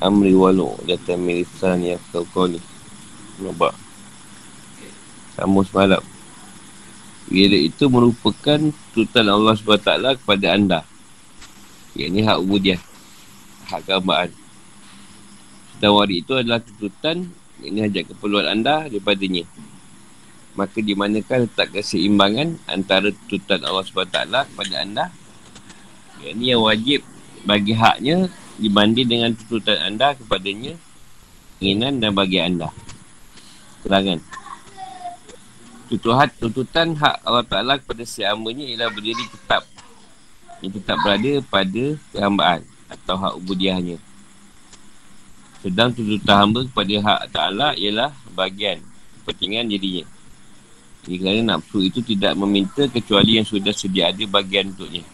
Amri walu Data milisan yang kau kau ni Nampak Sama semalam Bila itu merupakan Tutan Allah SWT kepada anda. Yang ini hak ubudiah Hak keambaan Dan wari itu adalah tuntutan Ini hajat keperluan anda daripadanya. Maka di manakah letak keseimbangan Antara tuntutan Allah SWT kepada anda Yang ini yang wajib bagi haknya Dibanding dengan tuntutan anda kepadanya Keinginan dan bagi anda. Keterangan Tuntutan, tuntutan hak Allah Ta'ala kepada si hambanya ialah berdiri tetap. Yang tetap berada pada kehambaan Atau hak ubudiahnya. Sedang tuntutan hamba kepada hak Ta'ala ialah bagian Kepentingan dirinya. Ini kerana nafsu itu tidak meminta kecuali yang sudah sedia ada bagian untuknya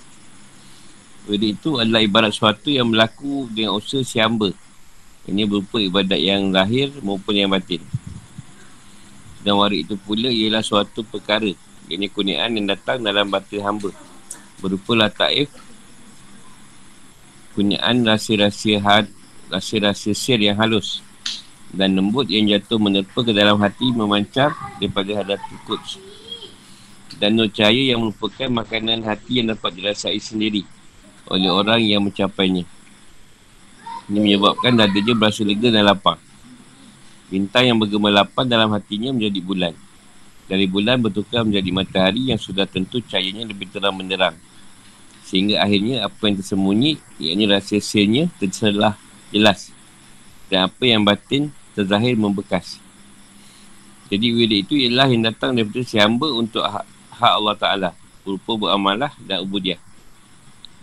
jadi itu adalah ibarat sesuatu yang berlaku dengan usaha si hamba. Ini berupa ibadat yang lahir maupun yang batin. Dan warik itu pula ialah suatu perkara. Ini kuniaan yang datang dalam batin hamba. Berupa lataif. Kuniaan rasa-rasa had, rasa-rasa sir yang halus. Dan lembut yang jatuh menerpa ke dalam hati memancar daripada hadap kuts. Dan nur cahaya yang merupakan makanan hati yang dapat dirasai sendiri oleh orang yang mencapainya. Ini menyebabkan dadanya berasa lega dan lapar. Bintang yang bergema lapar dalam hatinya menjadi bulan. Dari bulan bertukar menjadi matahari yang sudah tentu cahayanya lebih terang menderang. Sehingga akhirnya apa yang tersembunyi, iaitu rahsia-rahsianya tercelah jelas. Dan apa yang batin terzahir membekas. Jadi wirid itu ialah yang datang daripada si hamba untuk hak Allah Ta'ala. Berupa beramalah dan ubudiah.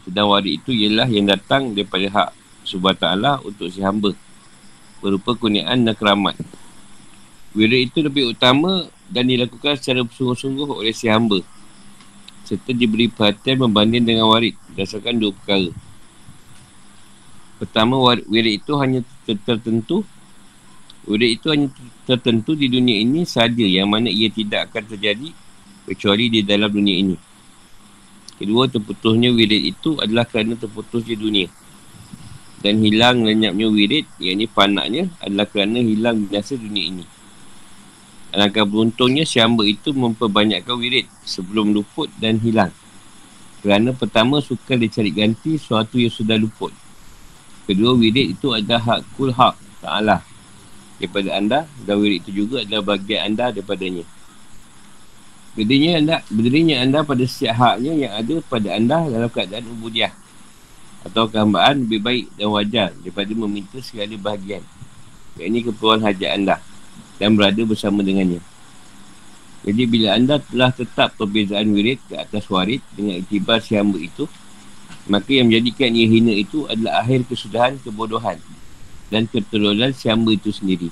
Sedang warid itu ialah yang datang daripada hak subhanahu ta'ala untuk si hamba. Berupa kuniaan dan keramat. Wirid itu lebih utama dan dilakukan secara sungguh-sungguh oleh si hamba. Serta diberi perhatian membanding dengan warid berdasarkan dua perkara. Pertama, wirid itu hanya tertentu. Wirid itu hanya tertentu di dunia ini saja yang mana ia tidak akan terjadi kecuali di dalam dunia ini. Kedua, terputusnya wirid itu adalah kerana terputus di dunia. Dan hilang lenyapnya wirid, yang ini panaknya, adalah kerana hilang binasa dunia ini. Alangkah beruntungnya, si hamba itu memperbanyakkan wirid sebelum luput dan hilang. Kerana pertama, suka dicari ganti sesuatu yang sudah luput. Kedua, wirid itu adalah hak kul hak ta'ala daripada anda dan wirid itu juga adalah bagian anda daripadanya. Berdirinya anda, berdirinya anda pada setiap haknya yang ada pada anda dalam keadaan ubudiah atau kehambaan lebih baik dan wajar daripada meminta segala bahagian. Yang ini keperluan hajat anda dan berada bersama dengannya. Jadi bila anda telah tetap perbezaan wirid ke atas warid dengan itibar si hamba itu, maka yang menjadikan ia hina itu adalah akhir kesudahan kebodohan dan keterlaluan si hamba itu sendiri.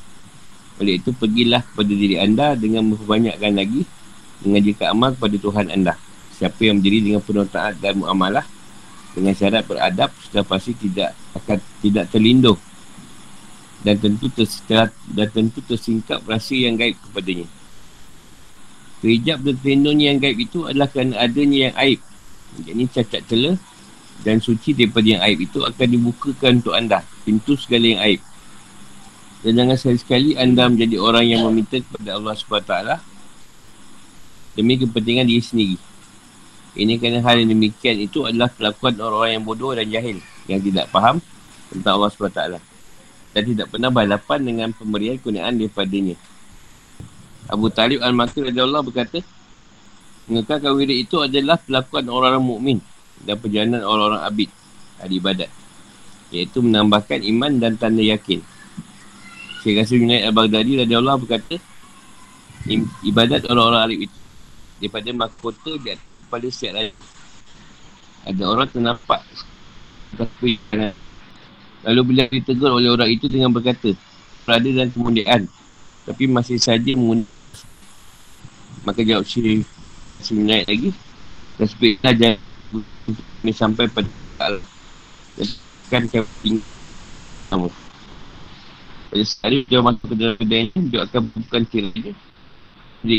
Oleh itu, pergilah kepada diri anda dengan memperbanyakkan lagi mengajarkan amal kepada Tuhan anda. Siapa yang berdiri dengan penuh taat dan muamalah dengan syarat beradab sudah pasti tidak akan tidak terlindung dan tentu tersetelah, dan tentu tersingkap rasa yang gaib kepadanya. Kehijab dan terlindungnya yang gaib itu adalah kerana adanya yang aib. Jadi cacat celah dan suci daripada yang aib itu akan dibukakan untuk anda. Pintu segala yang aib. Dan jangan sekali-sekali anda menjadi orang yang meminta kepada Allah SWT demi kepentingan diri sendiri. Ini kerana hal yang demikian itu adalah kelakuan orang-orang yang bodoh dan jahil yang tidak faham tentang Allah SWT dan tidak pernah berhadapan dengan pemberian kuniaan daripadanya. Abu Talib Al-Makir Allah berkata, mengekalkan wirid itu adalah kelakuan orang-orang mukmin dan perjalanan orang-orang abid hari ibadat iaitu menambahkan iman dan tanda yakin. Syekh Rasul Junaid Al-Baghdadi Allah berkata, ibadat orang-orang arif itu daripada mahkota di kepala setiap lain. Ada orang ternampak Lalu bila ditegur oleh orang itu dengan berkata Berada dalam kemudian Tapi masih saja mengundang Maka jawab si Si naik lagi Dan sepeda jangan sampai pada Allah Kan kami tinggal Kamu. Pada sekali dia masuk ke dalam kedai Dia akan bukan kira dia Jadi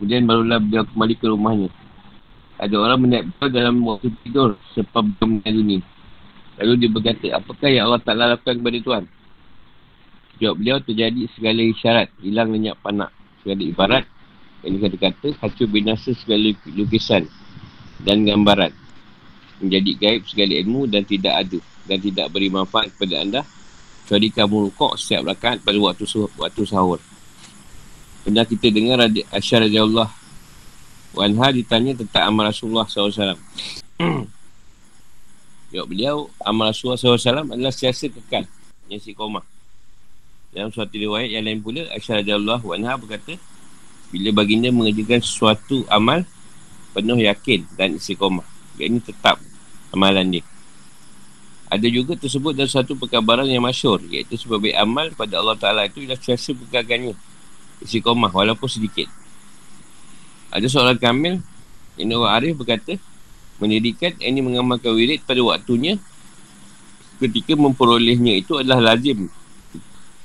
Kemudian barulah beliau kembali ke rumahnya. ada orang beliau dalam waktu tidur sebab belum dunia. Lalu dia berkata, apakah yang Allah tak lakukan kepada Tuhan? Jawab beliau terjadi segala isyarat, hilang lenyap panak. Segala ibarat, yang kata-kata, hancur binasa segala lukisan dan gambaran. Menjadi gaib segala ilmu dan tidak ada. Dan tidak beri manfaat kepada anda. Kecuali kamu rukuk setiap rakaat pada waktu, waktu sahur. Pernah kita dengar Aisyah Allah Wanha ditanya tentang amal Rasulullah SAW. Jawab beliau, amal Rasulullah SAW adalah siasa kekal. Yang si koma. Dalam suatu riwayat yang lain pula, Aisyah Allah Wanha berkata, bila baginda mengerjakan sesuatu amal, penuh yakin dan istiqomah. Yang ini tetap amalan dia. Ada juga tersebut dalam satu perkabaran yang masyur, iaitu sebagai amal pada Allah Ta'ala itu ialah siasa pegagannya istiqomah walaupun sedikit. Ada seorang kamil ini orang Arif berkata mendirikan ini mengamalkan wirid pada waktunya ketika memperolehnya itu adalah lazim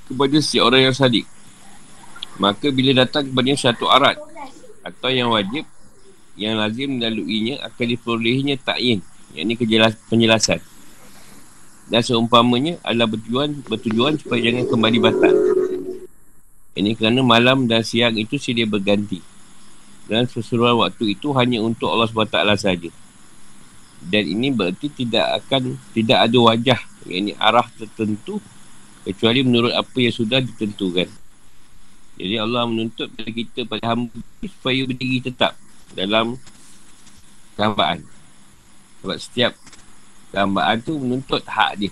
kepada si orang yang sadik. Maka bila datang kepada satu arat atau yang wajib yang lazim melaluinya akan diperolehnya ta'in yang ini kejelas, penjelasan dan seumpamanya adalah bertujuan bertujuan supaya jangan kembali batal ini kerana malam dan siang itu sedia berganti. Dan seseruan waktu itu hanya untuk Allah SWT saja. Dan ini berarti tidak akan, tidak ada wajah, yang ini arah tertentu kecuali menurut apa yang sudah ditentukan. Jadi Allah menuntut pada kita, pada hamba supaya berdiri tetap dalam kehambaan. Sebab setiap kehambaan tu menuntut hak dia.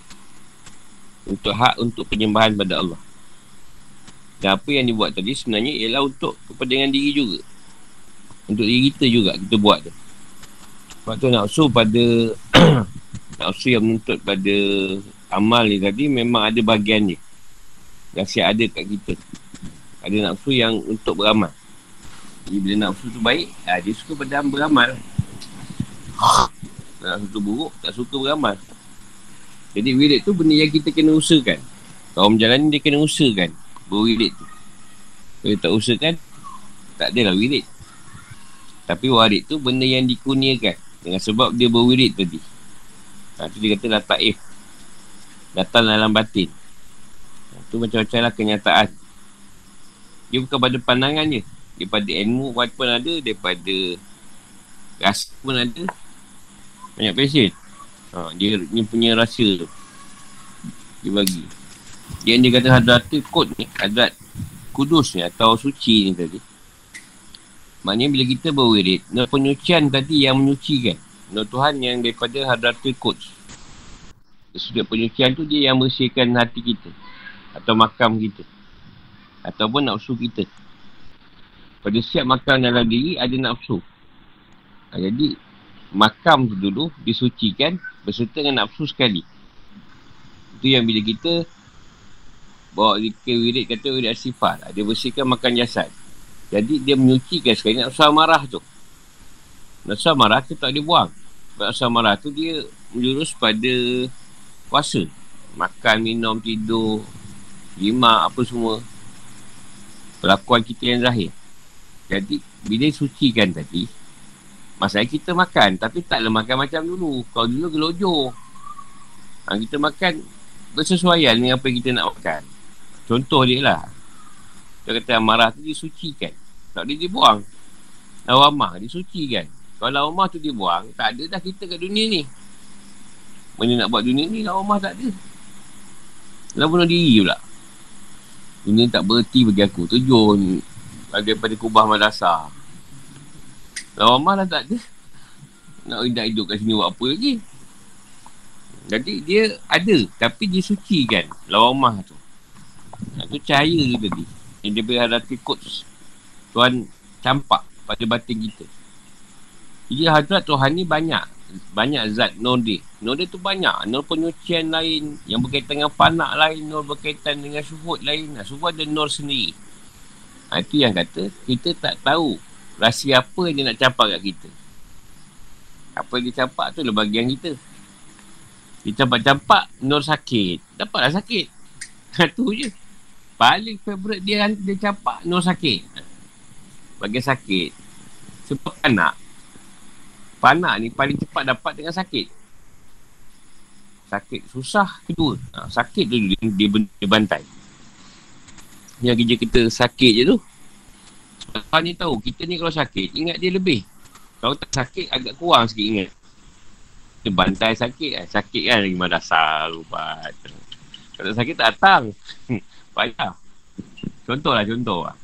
Untuk hak untuk penyembahan pada Allah. Dan apa yang dibuat tadi sebenarnya ialah untuk kepentingan diri juga. Untuk diri kita juga kita buat tu. Sebab tu nafsu pada nafsu yang menuntut pada amal ni tadi memang ada bahagian dia. Yang siap ada kat kita. Ada nafsu yang untuk beramal. Jadi bila nafsu tu baik, ah, dia suka pada beramal. Nafsu tu buruk, tak suka beramal. Jadi wirid tu benda yang kita kena usahakan. Kalau menjalani dia kena usahakan berwirid tu. Kalau tak usahakan, tak adalah wirid. Tapi warid tu benda yang dikurniakan dengan sebab dia berwirid tadi. Ha, tu dia kata lataif. Datang dalam batin. Ha, tu macam-macam lah kenyataan. Dia bukan pada pandangan je. Daripada ilmu pun ada, daripada rasa pun ada. Banyak pasien. Ha, dia, dia punya rasa tu. Dia bagi. Yang dia kata hadrat kod ni, hadrat kudus ni atau suci ni tadi. Maknanya bila kita berwirid, nur penyucian tadi yang menyucikan. Nur Tuhan yang daripada hadrat kod. Sudut penyucian tu dia yang bersihkan hati kita. Atau makam kita. Ataupun nafsu kita. Pada setiap makam dalam diri ada nafsu. Ha, jadi, makam tu dulu disucikan berserta dengan nafsu sekali. Itu yang bila kita bawa zikir wirid kata wirid sifat. Dia bersihkan makan jasad. Jadi dia menyucikan sekali usah marah tu. Usah marah tu tak dia buang. Nak usah marah tu dia menjurus pada puasa. Makan, minum, tidur lima apa semua. Perlakuan kita yang zahir. Jadi bila sucikan tadi Masalah kita makan. Tapi taklah makan macam dulu. Kalau dulu gelojoh. Ha, Kita makan Bersesuaian dengan apa yang kita nak makan Contoh dia lah. Dia kata amarah tu disucikan. Tak dia dibuang. Lawamah disucikan. Kalau lawamah tu dibuang, tak ada dah kita kat dunia ni. Mana nak buat dunia ni, lawamah tak ada. Dalam bunuh diri pula. Dunia tak berhenti bagi aku. Tujuh daripada kubah madrasah. Lawamah lah tak ada. Nak hidup hidup kat sini buat apa lagi. Jadi dia ada. Tapi dia sucikan lawamah tu. Itu cahaya dia tadi. Yang dia berhadapi coach. Tuhan campak pada batin kita. Jadi hadrat Tuhan ni banyak. Banyak zat nur dia. Nur dia tu banyak. Nur penyucian lain. Yang berkaitan dengan panak lain. Nur berkaitan dengan syuhud lain. Nah, syuhud ada nur sendiri. Ha, itu yang kata. Kita tak tahu. Rahsia apa yang dia nak campak kat kita. Apa yang dia campak tu lah bagian kita. Dia campak-campak. Nur sakit. Dapatlah sakit. Itu je. Paling favourite dia dia campak Nur sakit Bagi sakit Sebab anak Panak ni paling cepat dapat dengan sakit. Sakit. Susah kedua. Ha, sakit tu dia, dia, dia bantai. Yang kerja kita sakit je tu. Sebab ni tahu, kita ni kalau sakit, ingat dia lebih. Kalau tak sakit, agak kurang sikit ingat. Dia bantai sakit kan. Sakit kan lagi dasar ubat. Kalau sakit tak datang. Payah. Contoh lah, contoh lah.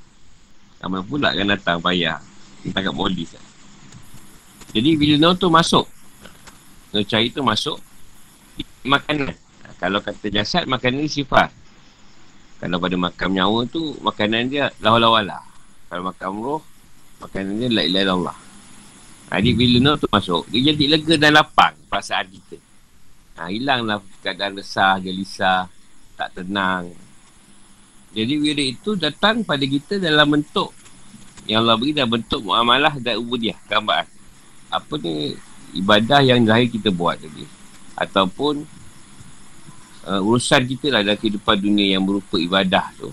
Ramai pula kan datang payah. Kita kat polis lah. Jadi bila Nur tu masuk. Nur cair tu masuk. Makanan. Kalau kata jasad, makanan ni sifat. Kalau pada makam nyawa tu, makanan dia lawa-lawa lah. Kalau makam roh, makanan dia la ilaha Allah. Jadi bila Nur tu masuk, dia jadi lega dan lapang perasaan kita. Ha, hilanglah keadaan resah, gelisah, tak tenang. Jadi wirid itu datang pada kita dalam bentuk yang Allah beri dalam bentuk muamalah dan ubudiah, gambaran. Apa ni ibadah yang zahir kita buat tadi. Ataupun uh, urusan kita lah dalam kehidupan dunia yang berupa ibadah tu.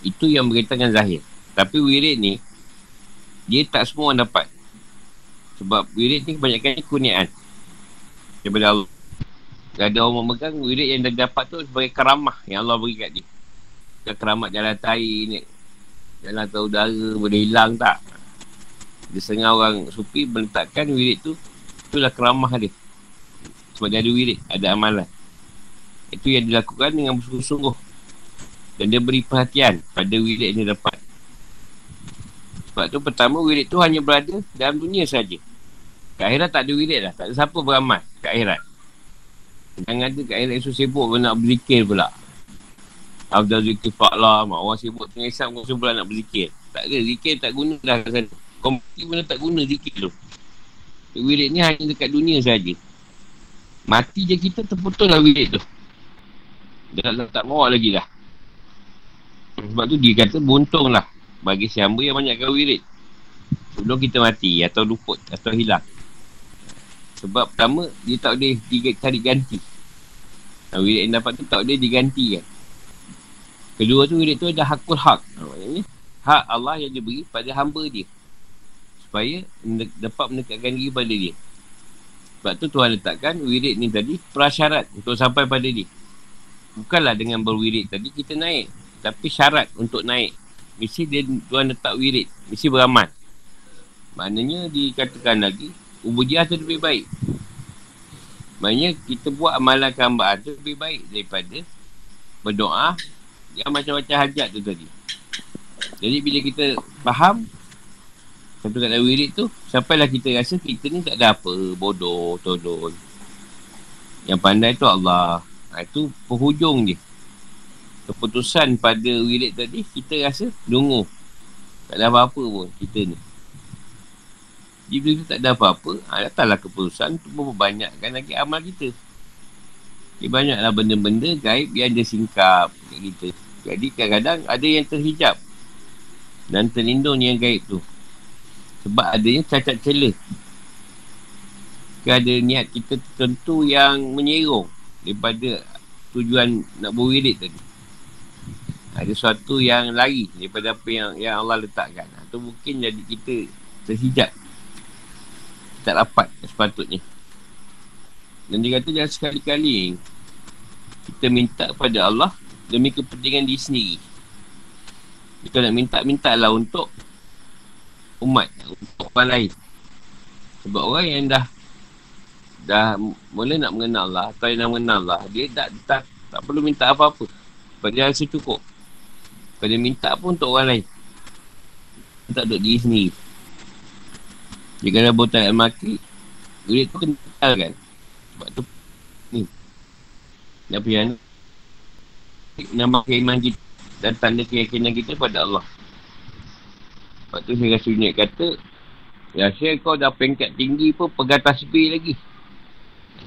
Itu yang berkaitan dengan zahir. Tapi wirid ni, dia tak semua orang dapat. Sebab wirid ni kebanyakan kurniaan. Daripada Allah. Ada orang memegang wirid yang dah dapat tu sebagai keramah yang Allah beri kat dia. Kan keramat jalan tahi ni. Jalan ke udara boleh hilang tak? Dia setengah orang supi meletakkan wirid tu. Itulah keramah dia. Sebab dia ada wirid, ada amalan. Itu yang dilakukan dengan bersungguh-sungguh. Dan dia beri perhatian pada wirid yang dia dapat. Sebab tu pertama wirid tu hanya berada dalam dunia saja. Kat akhirat tak ada wirid lah. Tak ada siapa beramal kat akhirat. Jangan ada kat akhirat yang sibuk pun nak berzikir pula. Abdul zikir fa'la. Mak orang sibuk tengah isap kau pula nak berzikir. Tak ada. Zikir tak guna dah sana. Kompeti pun tak guna zikir tu. Wirid ni hanya dekat dunia saja. Mati je kita terputus lah wirid tu. Dah tak bawa lagi dah. Sebab tu dia kata buntung lah bagi siapa yang banyakkan wirid sebelum kita mati atau luput atau hilang sebab pertama dia tak boleh ditarik ganti wirid yang dapat tu tak boleh diganti kan kedua tu wirid tu ada hakul hak. Maknanya hak Allah yang dia beri pada hamba dia. Supaya dapat mendekatkan diri pada dia. Sebab tu Tuhan letakkan wirid ni tadi prasyarat untuk sampai pada dia. Bukanlah dengan berwirid tadi kita naik tapi syarat untuk naik. Mesti dia Tuhan letak wirid Mesti beramal. Maknanya dikatakan lagi Ubudiah tu lebih baik. Maknanya kita buat amalan kehambaan tu lebih baik daripada Berdoa Yang macam-macam hajat tu tadi. Jadi bila kita faham Satu kata wirid tu Sampailah kita rasa kita ni tak ada apa Bodoh, tolong. Yang pandai tu Allah. Ha, Itu penghujung dia. Keputusan pada wirid tadi kita rasa dungu. Tak ada apa-apa pun kita ni. Jika kita tak ada apa-apa ha, datanglah keputusan untuk memperbanyakkan lagi amal kita. Dia banyaklah benda-benda gaib yang dia singkap kat kita jadi kadang-kadang ada yang terhijab dan terlindung yang gaib tu sebab adanya cacat celah ada niat kita tertentu yang menyerong daripada tujuan nak berwirid tadi ada sesuatu yang lari daripada apa yang, yang Allah letakkan. Atau mungkin jadi kita terhijab. Tak dapat sepatutnya. Dan dia kata jangan sekali-kali kita minta kepada Allah demi kepentingan diri sendiri. Kita nak minta, lah untuk umat, untuk orang lain. Sebab orang yang dah dah mula nak mengenal Allah atau yang nak mengenal Allah, dia tak, tak, tak perlu minta apa-apa. Sebab dia rasa cukup. Kau dia minta pun untuk orang lain. Tak duduk diri sendiri. Jika ada botak yang mati, duit tu kental kan. Sebab tu, ni. Nak pergi Nama keimanan kita dan tanda keyakinan kita pada Allah. Sebab tu saya rasa unit kata, Ya, saya kau dah pengkat tinggi pun pegang tasbih lagi.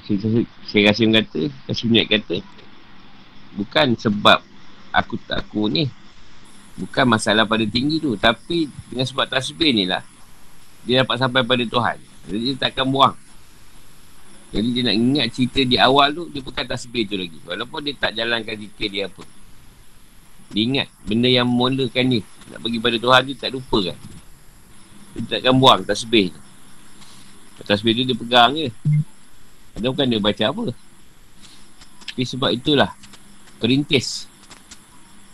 Saya, saya, saya rasa kata, kasih unit kata, bukan sebab aku tak aku ni, Bukan masalah pada tinggi tu. Tapi dengan sebab tasbih ni lah. Dia dapat sampai pada Tuhan. Jadi dia takkan buang. Jadi dia nak ingat cerita di awal tu. Dia bukan tasbih tu lagi. Walaupun dia tak jalankan zikir dia apa. Dia ingat benda yang memulakan dia. Nak pergi pada Tuhan dia tak lupa kan. Dia takkan buang tasbih tu. Tasbih tu dia pegang je. Ada bukan dia baca apa. Tapi sebab itulah. Perintis.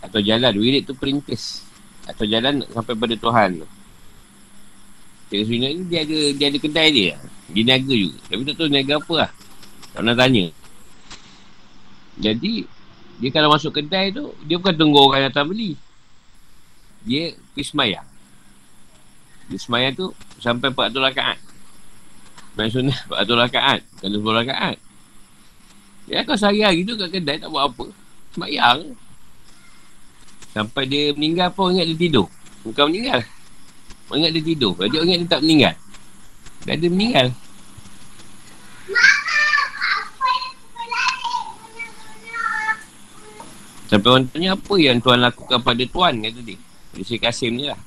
Atau jalan. Wirid tu perintis. Atau jalan sampai pada Tuhan tu. Cik Sunat ni dia ada, dia ada kedai dia. Dia niaga juga. Tapi tak tahu niaga apa lah. Tak pernah tanya. Jadi, dia kalau masuk kedai tu, dia bukan tunggu orang datang beli. Dia pergi semayang. Dia semayang tu sampai 400 rakaat. Semayang sunnah 400 rakaat. Kalau 10 rakaat. Ya kau sehari-hari tu kat kedai tak buat apa. Semayang. Sampai dia meninggal pun ingat dia tidur. Bukan meninggal. Orang ingat dia tidur. Kalau dia ingat dia tak meninggal. Tak ada meninggal. Sampai orang tanya apa yang Tuhan lakukan pada Tuhan kata dia. Syekh Kasim ni lah.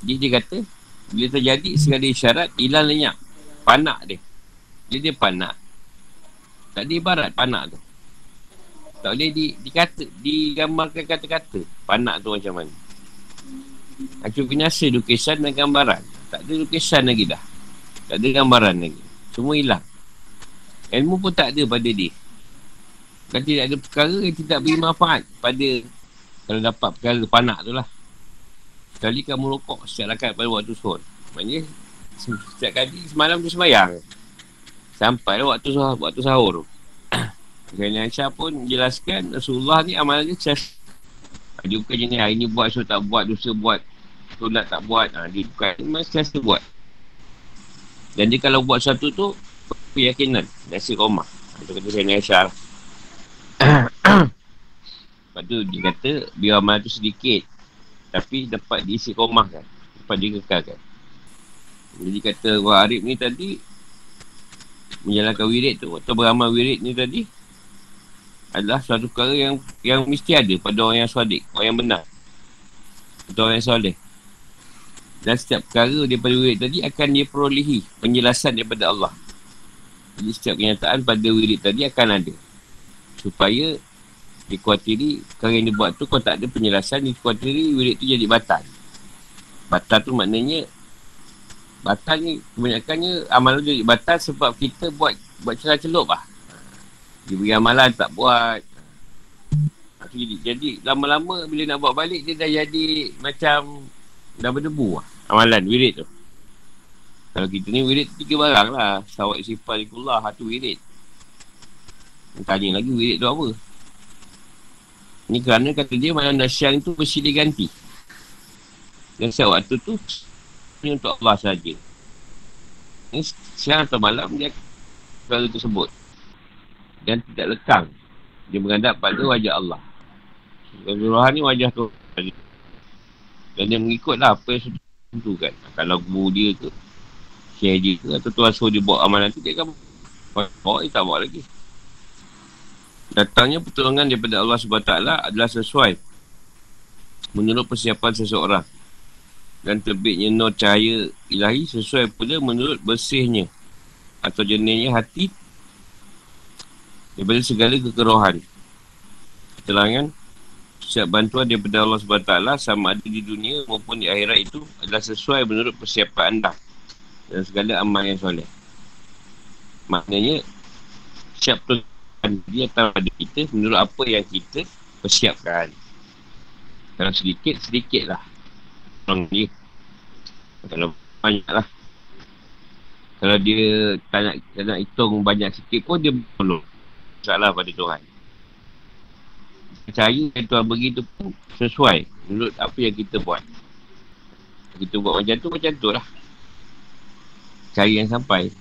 Dia, dia kata, bila terjadi segala isyarat, hilang lenyap. Panak dia. Bila dia panak, tak ada ibarat panak tu. Tak boleh di, dikata, digambarkan kata-kata. Panak tu macam mana. Aku binasa lukisan dan gambaran. Tak ada lukisan lagi dah. Tak ada gambaran lagi. Semua hilang. Ilmu pun tak ada pada dia. Kan tidak ada perkara yang tidak beri manfaat pada kalau dapat perkara panak tu lah. Sekali kamu rokok setiap rakat pada waktu suhur. Maksudnya setiap kali semalam tu semayang. Sampai lah waktu sahur, waktu sahur tu. Kerana Aisyah pun jelaskan Rasulullah ni amalan dia dia bukan jenis hari ni buat so tak buat Dosa buat Solat tak buat ha, Dia bukan Memang setiap buat Dan dia kalau buat satu tu Keyakinan Rasa koma Itu kata saya lah Lepas tu dia kata Biar amalan tu sedikit Tapi dapat diisi koma kan Dapat dia kekalkan Jadi kata Wah Arif ni tadi Menjalankan wirid tu Atau beramal wirid ni tadi adalah suatu perkara yang yang mesti ada pada orang yang suadik, orang yang benar. Atau orang yang soleh. Dan setiap perkara daripada wirid tadi akan dia perolehi penjelasan daripada Allah. Jadi setiap kenyataan pada wirid tadi akan ada. Supaya dikuatiri perkara yang dia buat tu kalau tak ada penjelasan dikuatiri wirid tu jadi batal. Batal tu maknanya batal ni kebanyakannya amalan jadi batal sebab kita buat buat celah-celup lah. Dia beri amalan tak buat. Jadi, jadi lama-lama bila nak buat balik dia dah jadi macam dah berdebu lah. Amalan wirid tu. Kalau kita ni wirid tiga barang lah. Sawak sifat ikullah satu wirid. Tanya lagi wirid tu apa. Ni kerana kata dia malam nasyang tu bersilih ganti. Dan waktu tu ni untuk Allah saja. Ni siang atau malam dia kalau tersebut dan tidak lekang. Dia menghadap pada wajah Allah. Rasulullah ni wajah tu. Dan dia mengikutlah apa yang sudah tentukan. Kalau guru dia ke, share dia ke, atau tuan suruh dia buat amalan tu, dia akan bawa, dia tak bawa lagi. Datangnya pertolongan daripada Allah SWT adalah sesuai menurut persiapan seseorang. Dan terbitnya nur cahaya ilahi sesuai pula menurut bersihnya atau jernihnya hati daripada segala kekerohan. Keterangan setiap bantuan daripada Allah SWT sama ada di dunia maupun di akhirat itu adalah sesuai menurut persiapan anda dan segala amal yang soleh. Maknanya siap Tuhan dia atas pada kita menurut apa yang kita persiapkan. Kalau sedikit, sedikit lah. Orang dia. Kalau banyak lah. Kalau dia tak nak, tak nak hitung banyak sikit pun dia belum salah pada Tuhan. Percaya yang Tuhan beri tu pun sesuai menurut apa yang kita buat. Kita buat macam tu, macam tu lah. Cari yang sampai.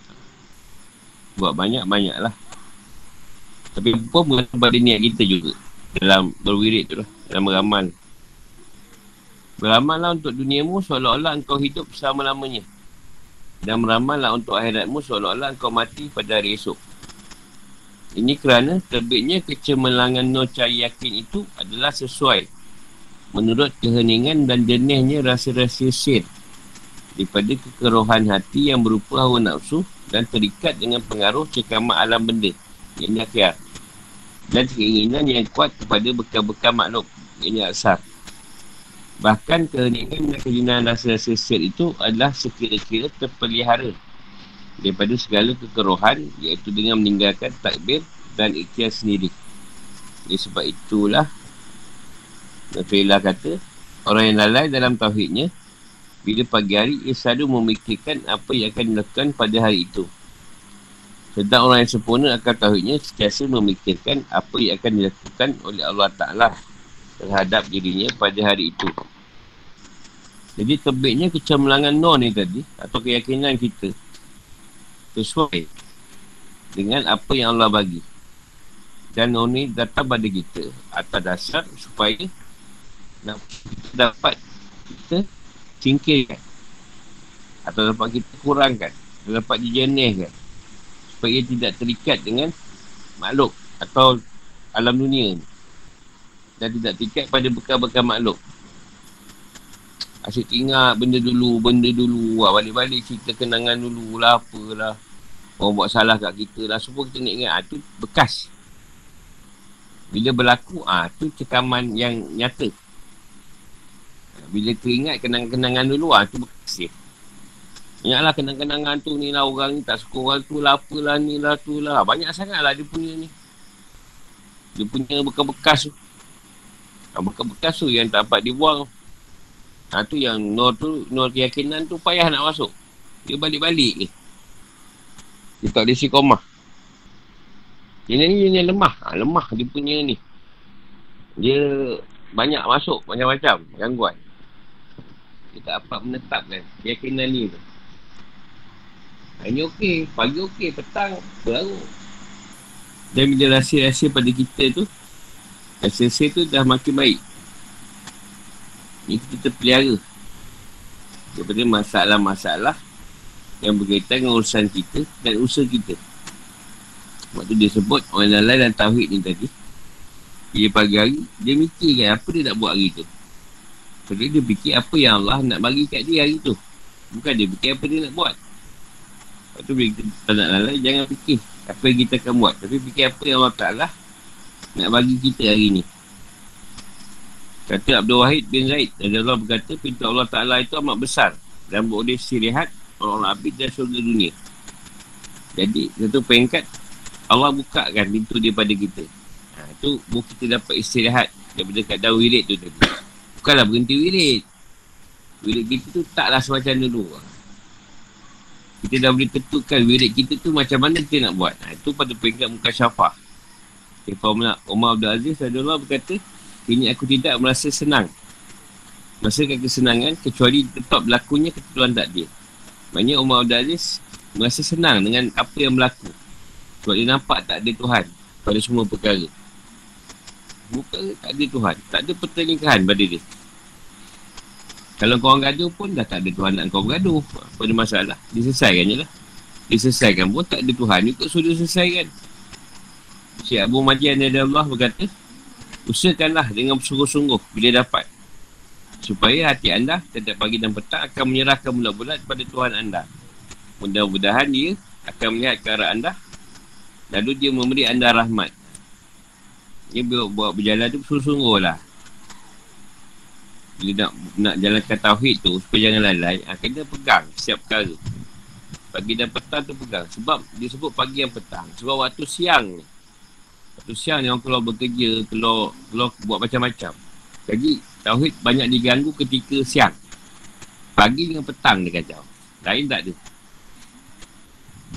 Buat banyak-banyak lah. Tapi pun pada niat kita juga. Dalam berwirid tu lah. Dalam beramal. Beramal lah untuk duniamu seolah-olah engkau hidup selama-lamanya. Dan beramal lah untuk akhiratmu seolah-olah engkau mati pada hari esok. Ini kerana terbitnya kecemerlangan nur cahaya yakin itu adalah sesuai menurut keheningan dan jernihnya rasa-rasa sir daripada kekerohan hati yang berupa hawa nafsu dan terikat dengan pengaruh cekaman alam benda yang akhir dan keinginan yang kuat kepada bekal-bekal makhluk yang asar bahkan keheningan dan kejenahan rasa-rasa sir itu adalah sekira-kira terpelihara daripada segala kekerohan iaitu dengan meninggalkan takbir dan ikhtiar sendiri. Jadi sebab itulah Nafilah kata orang yang lalai dalam tauhidnya bila pagi hari ia selalu memikirkan apa yang akan dilakukan pada hari itu. Sedang orang yang sempurna akan tauhidnya setiasa memikirkan apa yang akan dilakukan oleh Allah Ta'ala terhadap dirinya pada hari itu. Jadi terbitnya kecemerlangan Nur ni tadi atau keyakinan kita sesuai dengan apa yang Allah bagi. Dan Nur ni datang pada kita atas dasar supaya dapat kita singkirkan atau dapat kita kurangkan atau dapat dijenihkan supaya tidak terikat dengan makhluk atau alam dunia ni. Dan tidak terikat pada bekal-bekal makhluk. Asyik ingat benda dulu benda dulu. Balik-balik cerita kenangan dulu lah apalah orang buat salah kat kita lah semua kita nak ingat ah, tu bekas bila berlaku ah tu cekaman yang nyata bila teringat kenangan-kenangan dulu ah tu bersih. Ingatlah kenangan-kenangan tu ni lah orang ni tak suka orang tu lah apalah ni lah tu lah. Banyak sangat lah dia punya ni. Dia punya bekas-bekas tu. Ha, bekas-bekas tu yang tak dapat dibuang. Ha, tu yang nur tu, nur keyakinan tu payah nak masuk. Dia balik-balik ni. Dia tak ada si komah. Dia ni dia lemah. Ha, lemah dia punya ni. Dia banyak masuk macam-macam gangguan kita dapat menetapkan keyakinan ni tu. Ini okey, pagi okey, petang baru. Dan bila rahsia-rahsia pada kita tu, rahsia-rahsia tu dah makin baik. Ini kita pelihara. Daripada masalah-masalah yang berkaitan dengan urusan kita dan usaha kita. Waktu dia sebut orang lain dan tauhid ni tadi. Dia pagi hari, dia mikirkan apa dia nak buat hari tu. Sebab dia fikir apa yang Allah nak bagi kat dia hari tu. Bukan dia fikir apa dia nak buat. Lepas tu bila kita nak lalai, jangan fikir apa yang kita akan buat. Tapi fikir apa yang Allah Ta'ala nak bagi kita hari ni. Kata Abdul Wahid bin Zaid. Dan Allah berkata, pintu Allah Ta'ala itu amat besar. Dan boleh sirihat orang abid dan surga dunia. Jadi, satu peringkat, Allah buka kan pintu dia pada kita. Ha, itu, kita dapat istirahat daripada kat daun wirid tu tadi. Bukanlah berhenti wirid. Wirid kita tu taklah semacam dulu. Kita dah boleh tentukan wirid kita tu macam mana kita nak buat. Ha, itu pada peringkat muka syafah. Siapa Umar Abdul Aziz adalah berkata, ini aku tidak merasa senang. Merasakan kesenangan kecuali tetap berlakunya ketentuan takdir. Maksudnya Umar Abdul Aziz merasa senang dengan apa yang berlaku. Sebab dia nampak tak ada Tuhan pada semua perkara. Bukan tak ada Tuhan. Tak ada pertelingkahan pada dia. Kalau kau orang gaduh pun dah tak ada Tuhan nak kau bergaduh. Apa ada masalah? Diselesaikan je lah. Diselesaikan pun tak ada Tuhan juga sudah selesaikan. Syekh Abu Majian dari Allah berkata, usahakanlah dengan sungguh-sungguh bila dapat. Supaya hati anda setiap pagi dan petang akan menyerahkan bulat-bulat kepada Tuhan anda. Mudah-mudahan dia akan melihat ke arah anda. Lalu dia memberi anda rahmat. Dia buat berjalan tu sungguh-sungguh lah bila nak nak jalankan tauhid tu supaya jangan lalai ha, kena pegang setiap perkara pagi dan petang tu pegang sebab dia sebut pagi dan petang sebab waktu siang waktu siang ni orang keluar bekerja keluar, keluar buat macam-macam jadi tauhid banyak diganggu ketika siang. Pagi dengan petang dia kacau. Lain tak ada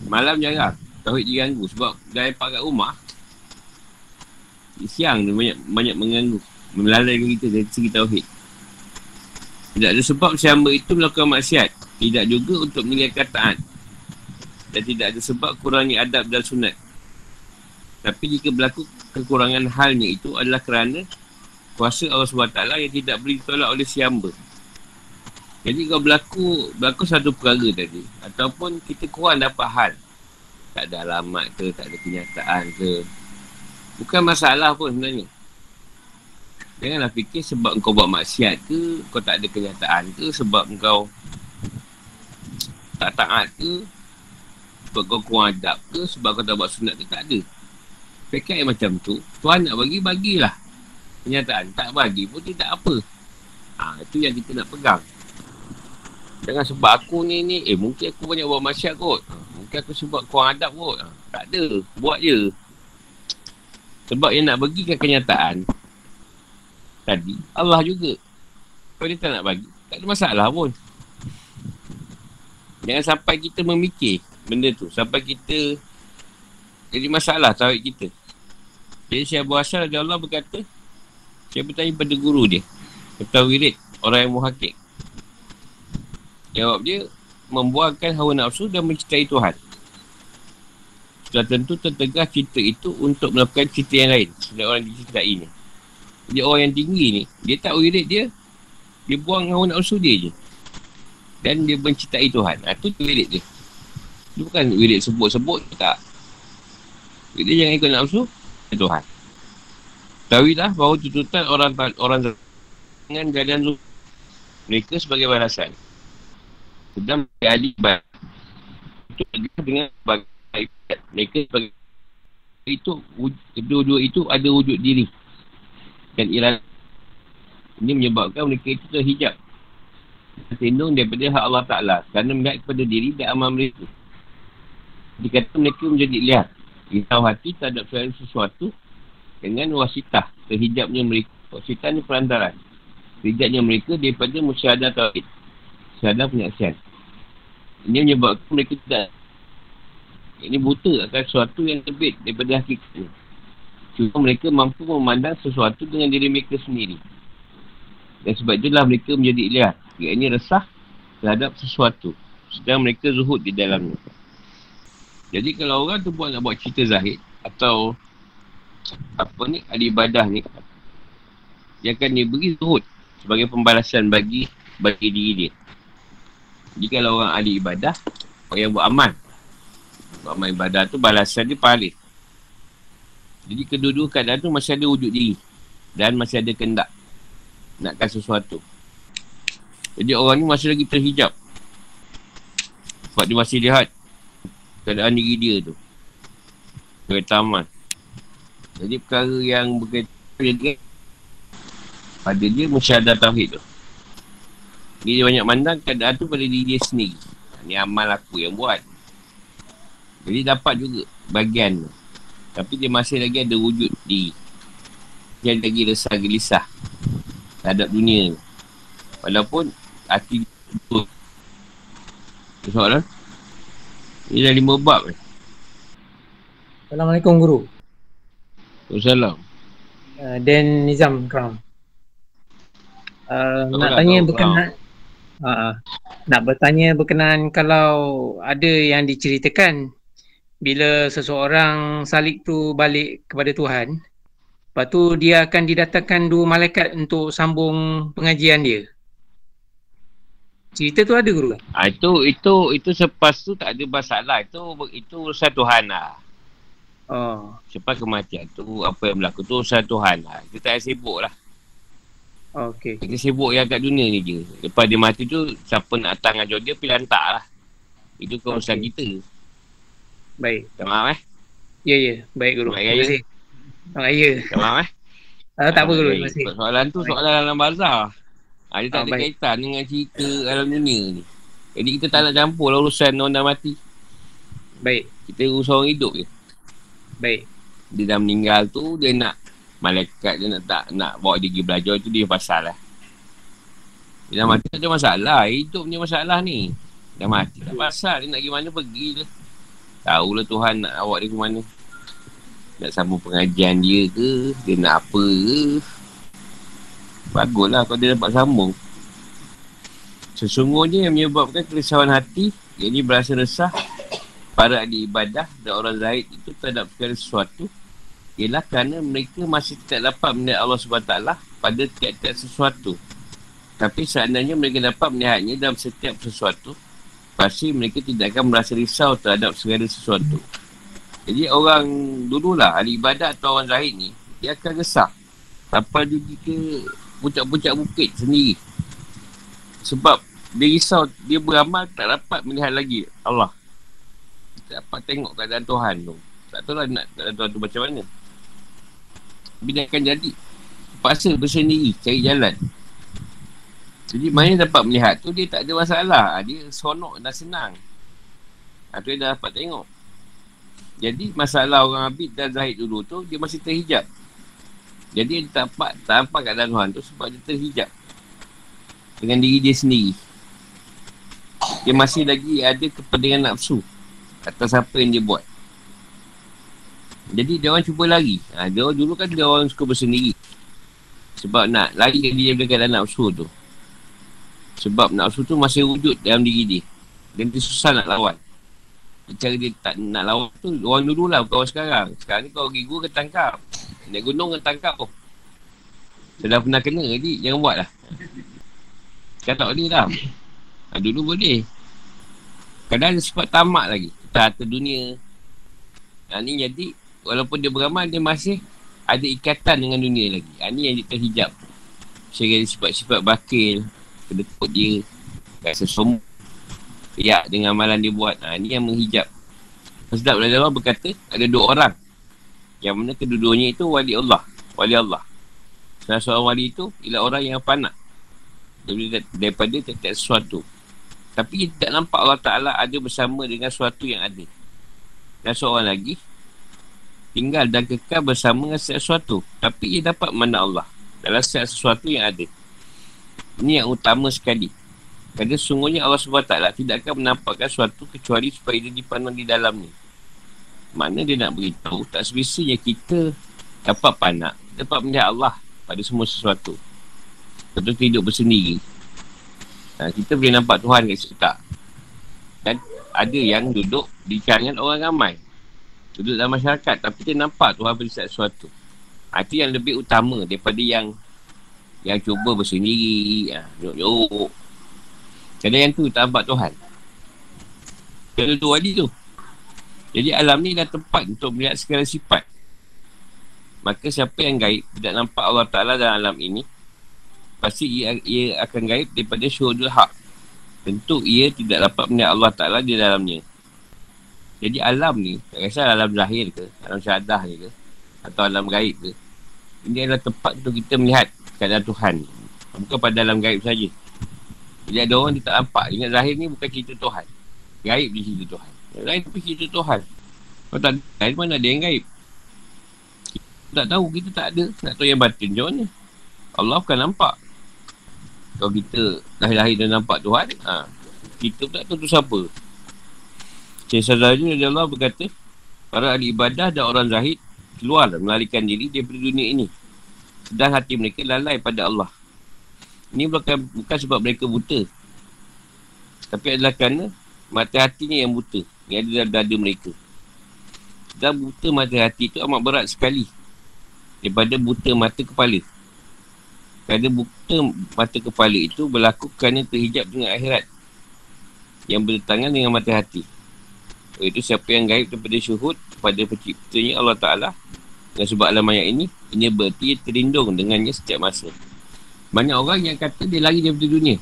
malam jarang. Tauhid diganggu sebab dah lepak kat rumah. Siang ni banyak banyak mengganggu. Melalai kita dari segi tauhid. Tidak ada sebab si hamba itu melakukan maksiat. Tidak juga untuk meninggalkan taat. Dan tidak ada sebab kurangi adab dan sunat. Tapi jika berlaku kekurangan halnya itu adalah kerana kuasa Allah SWT yang tidak boleh ditolak oleh si hamba. Jadi kalau berlaku, berlaku satu perkara tadi. Ataupun kita kurang dapat hal. Tak ada alamat ke, tak ada kenyataan ke. Bukan masalah pun sebenarnya. Janganlah fikir sebab kau buat maksiat ke, kau tak ada kenyataan ke, sebab kau tak taat ke, sebab kau kurang adab ke, sebab kau tak buat sunat ke, tak ada. Fikir yang macam tu, Tuhan nak bagi, bagilah. Kenyataan, tak bagi pun tidak apa. Ha, itu yang kita nak pegang. Jangan sebab aku ni ni, eh mungkin aku banyak buat maksiat kot. Ha, Bukan aku sebab kurang adab kot. Ha, tak ada. Buat je. Sebab yang nak bagikan kenyataan. Tadi. Allah juga. Kalau dia tak nak bagi. Tak ada masalah pun. Jangan sampai kita memikir benda tu. Sampai kita jadi masalah tawid kita. Jadi Syekh Abu Hasan Allah berkata. Saya bertanya pada guru dia. Kata wirid. Orang yang muhakik. Jawab dia membuangkan hawa nafsu dan mencintai Tuhan. Sudah tentu tertegah cinta itu untuk melakukan cinta yang lain. Sudah orang dicintai ni. Jadi orang yang tinggi ni, dia tak wirid dia, dia buang hawa nafsu dia je. Dan dia mencintai Tuhan. Itu ha, wirid dia. Dia bukan wirid sebut-sebut, tak. Dia jangan ikut nafsu, Tuhan. Tahuilah bahawa tuntutan orang orang dengan jalan mereka sebagai balasan sedang ibadat itu dengan sebagai mereka sebagai itu kedua-dua itu ada wujud diri. Dan iran ini menyebabkan mereka itu terhijab. Terlindung daripada hak Allah Ta'ala. Kerana melihat kepada diri dan amal mereka. Dikata mereka menjadi lihat risau hati terhadap sesuatu dengan wasitah terhijabnya mereka wasitah ni perantaran terhijabnya mereka daripada musyahadah tawhid Syahadah penyaksian. Ini menyebabkan mereka tidak ini buta akan sesuatu yang terbit daripada hakikat Cuma mereka mampu memandang sesuatu dengan diri mereka sendiri. Dan sebab itulah mereka menjadi lihat. Ia ini resah terhadap sesuatu. Sedang mereka zuhud di dalamnya. Jadi kalau orang tu buat nak buat cerita zahid atau apa ni, ahli ibadah ni, dia akan diberi zuhud sebagai pembalasan bagi bagi diri dia. Jadi kalau orang ahli ibadah, orang yang buat amal. Buat amal ibadah tu balasan dia paling. Jadi kedua-dua keadaan tu masih ada wujud diri. Dan masih ada kendak. Nakkan sesuatu. Jadi orang ni masih lagi terhijab. Sebab dia masih lihat keadaan diri dia tu. Kereta amal. Jadi perkara yang berkaitan pada dia ada tauhid tu. Dia banyak mandang keadaan tu pada diri dia sendiri. Ni amal aku yang buat. Jadi dapat juga bagian tu. Tapi dia masih lagi ada wujud diri. Dia lagi resah gelisah terhadap dunia. Walaupun hati tu. Soalan? Ini dah lima bab ni. Assalamualaikum Guru. Assalamualaikum. Uh, Dan Nizam Kram. Uh, nak tanya berkenaan Uh, nak bertanya berkenaan kalau ada yang diceritakan bila seseorang salik tu balik kepada Tuhan lepas tu dia akan didatangkan dua malaikat untuk sambung pengajian dia. Cerita tu ada guru? Ah, itu itu itu selepas tu tak ada masalah. Itu itu urusan Tuhan lah oh. selepas kematian tu apa yang berlaku tu urusan Tuhan lah kita tak sibuk lah Okay. Kita sibuk yang kat dunia ni je. Lepas dia mati tu, siapa nak datang ajar dia, pilih hantar lah. Itu kawasan okay. kita. Baik. Tak maaf eh? Ya, ya. Baik, Guru. Terima kasih. Terima kasih. Tak maaf eh? Ah, tak apa, Guru. Terima kasih. Soalan tu soalan dalam bazar. Ha, dia tak oh, ada baik. kaitan dengan cerita dalam dunia ni. Jadi kita tak nak campur lah urusan orang dah mati. Baik. Kita urusan orang hidup je. Baik. Dia dah meninggal tu, dia nak malaikat dia nak tak nak bawa dia pergi belajar tu dia pasal lah. Dia dah mati ada masalah. Hidup punya masalah ni. Dah mati tak pasal. Dia nak pergi mana pergi je. Tahulah Tuhan nak awak dia ke mana. Nak sambung pengajian dia ke. Dia nak apa ke. Baguslah kalau dia dapat sambung. Sesungguhnya yang menyebabkan kerisauan hati. Yang ini berasa resah. Para ahli ibadah dan orang zahid itu terhadap segala sesuatu ialah kerana mereka masih tidak dapat melihat Allah SWT pada tiap-tiap sesuatu. Tapi seandainya mereka dapat melihatnya dalam setiap sesuatu, pasti mereka tidak akan merasa risau terhadap segala sesuatu. Jadi orang dululah, ahli ibadat atau orang zahid ni, dia akan resah. Sampai dia ke puncak-puncak bukit sendiri. Sebab dia risau, dia beramal tak dapat melihat lagi Allah. Dapat tengok keadaan Tuhan tu. Tak tahu lah nak keadaan Tuhan tu macam mana. Tapi dia akan jadi Paksa bersendiri Cari jalan Jadi mana dapat melihat tu Dia tak ada masalah Dia sonok dan senang Atau dia dah dapat tengok. Jadi masalah orang Abid dan Zahid dulu tu, dia masih terhijab. Jadi dia tak nampak, tak nampak kat dalam Tuhan tu sebab dia terhijab. Dengan diri dia sendiri. Dia masih lagi ada kepentingan nafsu. Atas apa yang dia buat. Jadi dia orang cuba lari. Ha, dia orang dulu kan dia orang suka bersendiri. Sebab nak lari dari dia dekat nafsu tu. Sebab nafsu tu masih wujud dalam diri dia. Dan dia susah nak lawan cara dia tak nak lawan tu orang dulu lah kawan sekarang sekarang ni kau pergi gua kena tangkap naik gunung kena tangkap oh. saya dah pernah kena jadi jangan buat lah sekarang tak boleh lah ha, dulu boleh kadang ada sifat tamak lagi harta dunia. Ha, ni jadi walaupun dia beramal dia masih ada ikatan dengan dunia lagi. Ha, ni yang dia terhijab. Saya sifat-sifat bakil kedekut dia rasa sombong. Ya dengan amalan dia buat. Ha, Ni yang menghijab. Sedap Allah berkata Ada dua orang. Yang mana kedua-duanya itu Wali Allah. Wali Allah. Salah seorang wali itu Ialah orang yang panak Daripada, daripada tiap sesuatu Tapi dia tidak nampak Allah Ta'ala Ada bersama dengan sesuatu yang ada Dan seorang lagi Tinggal dan kekal bersama dengan sesuatu Tapi ia dapat mana Allah Dalam sesuatu yang ada Ini yang utama sekali kerana sungguhnya Allah SWT tidak akan menampakkan sesuatu kecuali supaya dia dipandang di dalam ni. Mana dia nak beritahu, tak sebesarnya kita dapat panak, dapat melihat Allah pada semua sesuatu. Betul hidup bersendiri. Ha, kita boleh nampak Tuhan kat situ tak? Dan ada yang duduk di kalangan orang ramai. Duduk dalam masyarakat tapi dia nampak Tuhan bersat sesuatu. Ha, itu yang lebih utama daripada yang yang cuba bersendiri, ha, nyok-nyok, Kadang yang tu tak nampak Tuhan. Kena tu wali tu. Jadi alam ni dah tempat untuk melihat segala sifat. Maka siapa yang gaib tidak nampak Allah Ta'ala dalam alam ini, pasti ia, ia akan gaib daripada syurudul haq. Tentu ia tidak dapat melihat Allah Ta'ala di dalamnya. Jadi alam ni, tak kisah alam zahir ke, alam syahadah ke, atau alam gaib ke. Ini adalah tempat untuk kita melihat keadaan Tuhan. Bukan pada alam gaib saja. Jadi ada orang dia tak nampak. Ingat zahir ni bukan cerita Tuhan. Gaib di cerita Tuhan. Lain tapi cerita Tuhan. Kalau tak ada, mana ada yang gaib? Kita tak tahu, kita tak ada. Nak tahu yang batin macam mana? Allah bukan nampak. Kalau kita lahir-lahir dan nampak Tuhan, ha, kita tak tahu tu siapa. Syekh Sadari Allah berkata, para ahli ibadah dan orang zahid keluar melarikan diri daripada dunia ini. Sedang hati mereka lalai pada Allah. Ini bukan, bukan sebab mereka buta. Tapi adalah kerana mata hatinya yang buta. Yang ada dalam dada mereka. Dan buta mata hati itu amat berat sekali. Daripada buta mata kepala. Kerana buta mata kepala itu berlaku kerana terhijab dengan akhirat. Yang bertangan dengan mata hati. Itu siapa yang gaib daripada syuhud kepada penciptanya Allah Ta'ala. Dan sebab alam ayat ini, ini berarti terlindung dengannya setiap masa. Banyak orang yang kata dia lari daripada dunia.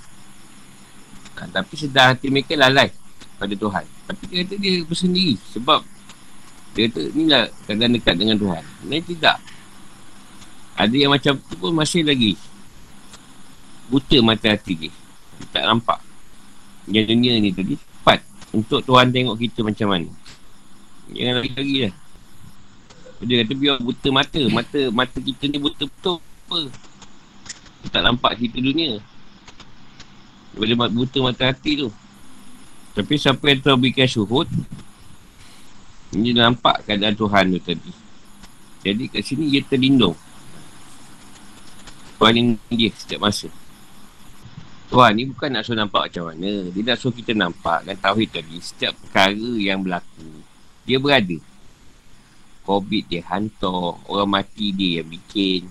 Ha, tapi sedar hati mereka lalai pada Tuhan. Tapi dia kata dia bersendiri. Sebab dia kata inilah keadaan dekat dengan Tuhan. Ini tidak. Ada yang macam tu pun masih lagi buta mata hati dia. dia tak nampak. Yang dunia ni tadi cepat untuk Tuhan tengok kita macam mana. Jangan lagi-lagi lah. Dia kata biar buta mata. Mata mata kita ni buta betul apa. Tak nampak cerita dunia Daripada buta mata hati tu Tapi siapa yang telah berikan syuhud Ini nampak keadaan Tuhan tu tadi Jadi kat sini ia terlindung Tuhan ini dia setiap masa Tuhan ni bukan nak suruh nampak macam mana. Dia nak suruh kita nampak dan tauhid tadi Setiap perkara yang berlaku Dia berada. Covid dia hantar Orang mati dia yang bikin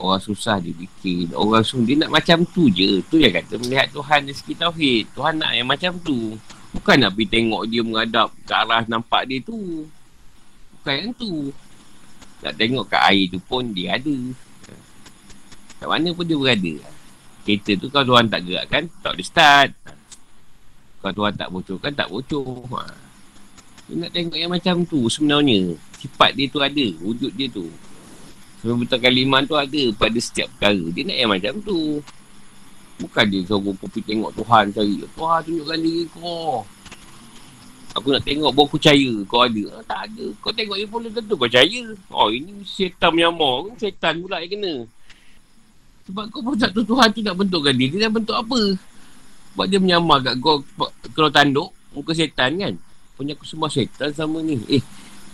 Orang susah dia bikin Orang susah dia nak macam tu je. Tu yang kata melihat Tuhan dari segi Tauhid. Tuhan nak yang macam tu. Bukan nak pergi tengok dia menghadap ke arah nampak dia tu. Bukan yang tu. Nak tengok kat air tu pun dia ada. Kat mana pun dia berada Kereta tu kalau Tuhan tak gerakkan Tak boleh start Kalau Tuhan tak bocorkan tak bocor ha. Dia nak tengok yang macam tu sebenarnya Sifat dia tu ada Wujud dia tu Sebutan kalimat tu ada pada setiap perkara. Dia nak yang macam tu. Bukan dia suruh pergi tengok Tuhan cari. Tuhan tunjukkan diri kau. Aku nak tengok baru percaya kau ada. Ah, tak ada. Kau tengok dia pun tentu kau percaya. Oh ini setan menyamar. Setan pula yang kena. Sebab kau pun tak tahu Tuhan tu nak bentukkan dia. Dia nak bentuk apa? Sebab dia menyamar kat kau kalau tanduk. Muka setan kan. Punya aku semua setan sama ni. Eh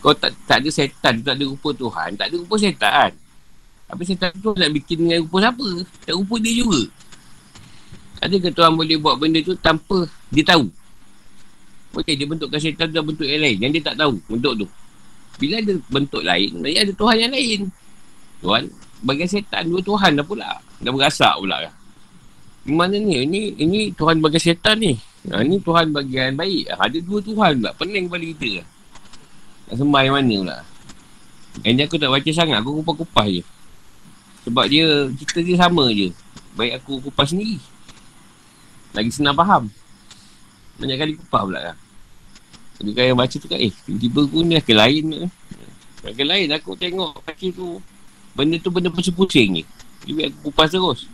kau tak tak ada setan. Tak ada rupa Tuhan. Tak ada rupa setan. Tapi setan tu nak bikin dengan rupa siapa? Tak rupa dia juga. Adakah Tuhan boleh buat benda tu tanpa dia tahu? Boleh dia bentukkan syaitan dalam bentuk yang lain yang dia tak tahu bentuk tu. Bila ada bentuk lain, ada Tuhan yang lain. Tuhan bagi syaitan dua Tuhan dah pula. Dah berasak pula kan. Mana ni? Ini ini Tuhan bagi syaitan ni. Ha, ini Tuhan bagian baik. Ada dua Tuhan pula. Pening kepala kita. Nak sembah yang mana pula. Yang aku tak baca sangat. Aku kupas-kupas je. Sebab dia, kita dia sama je. Baik aku kupas sendiri. Lagi senang faham. Banyak kali kupas pula. Jadi kan yang baca tu kan, eh, tiba-tiba aku ni akan lain ke. Lain aku tengok baca tu. Benda tu benda pusing-pusing ni. Jadi aku kupas terus.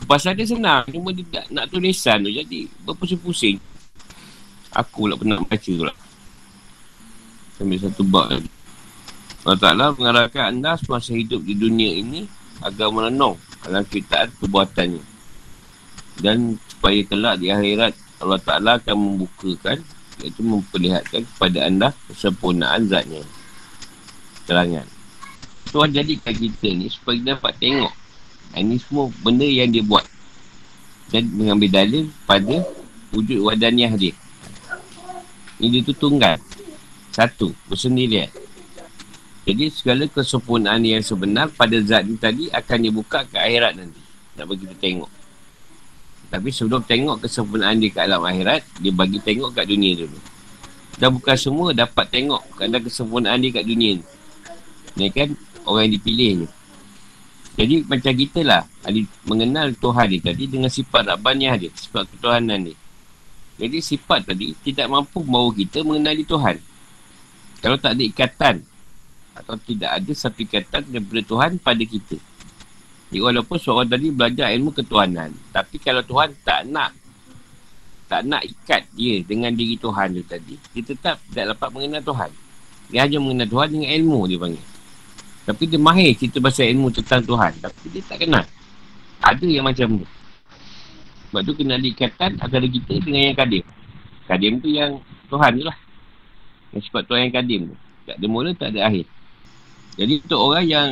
Kupas dia senang. Cuma dia tak nak tulisan tu. Jadi berpusing-pusing. Aku pula pernah baca tu lah. Sambil satu bak lagi. Allah Ta'ala mengarahkan anda semasa hidup di dunia ini agar merenung dalam ciptaan perbuatannya. Dan supaya kelak di akhirat Allah Ta'ala akan membukakan iaitu memperlihatkan kepada anda kesempurnaan zatnya terangan Tuhan jadikan kita ni supaya kita dapat tengok. Ini semua benda yang dia buat. Dan mengambil dalil pada wujud wadaniah dia. Ini tu tunggal. Satu bersendirian jadi segala kesempurnaan yang sebenar pada zat ni tadi akan dibuka ke akhirat nanti. Nak bagi kita tengok. Tapi sebelum tengok kesempurnaan dia kat alam akhirat, dia bagi tengok kat dunia dulu. Dan bukan semua dapat tengok. Kerana kesempurnaan dia kat dunia ni. Ni kan orang yang dipilih ni. Jadi macam kita lah, ada mengenal Tuhan dia tadi dengan sifat Rabbaniah dia, sifat ketuhanan dia. Jadi sifat tadi tidak mampu membawa kita mengenali Tuhan. Kalau tak ada ikatan atau tidak ada satu ikatan daripada Tuhan pada kita. Jadi walaupun seorang tadi belajar ilmu ketuhanan. Tapi kalau Tuhan tak nak tak nak ikat dia dengan diri Tuhan tu tadi. Dia tetap tak dapat mengenal Tuhan. Dia hanya mengenal Tuhan dengan ilmu dia panggil. Tapi dia mahir cerita pasal ilmu tentang Tuhan. Tapi dia tak kenal. Ada yang macam tu. Sebab tu kena ada ikatan antara kita dengan yang kadim. Kadim tu yang Tuhan tu lah. Yang sebab Tuhan yang kadim tu. Tak ada mula, tak ada akhir. Jadi untuk orang yang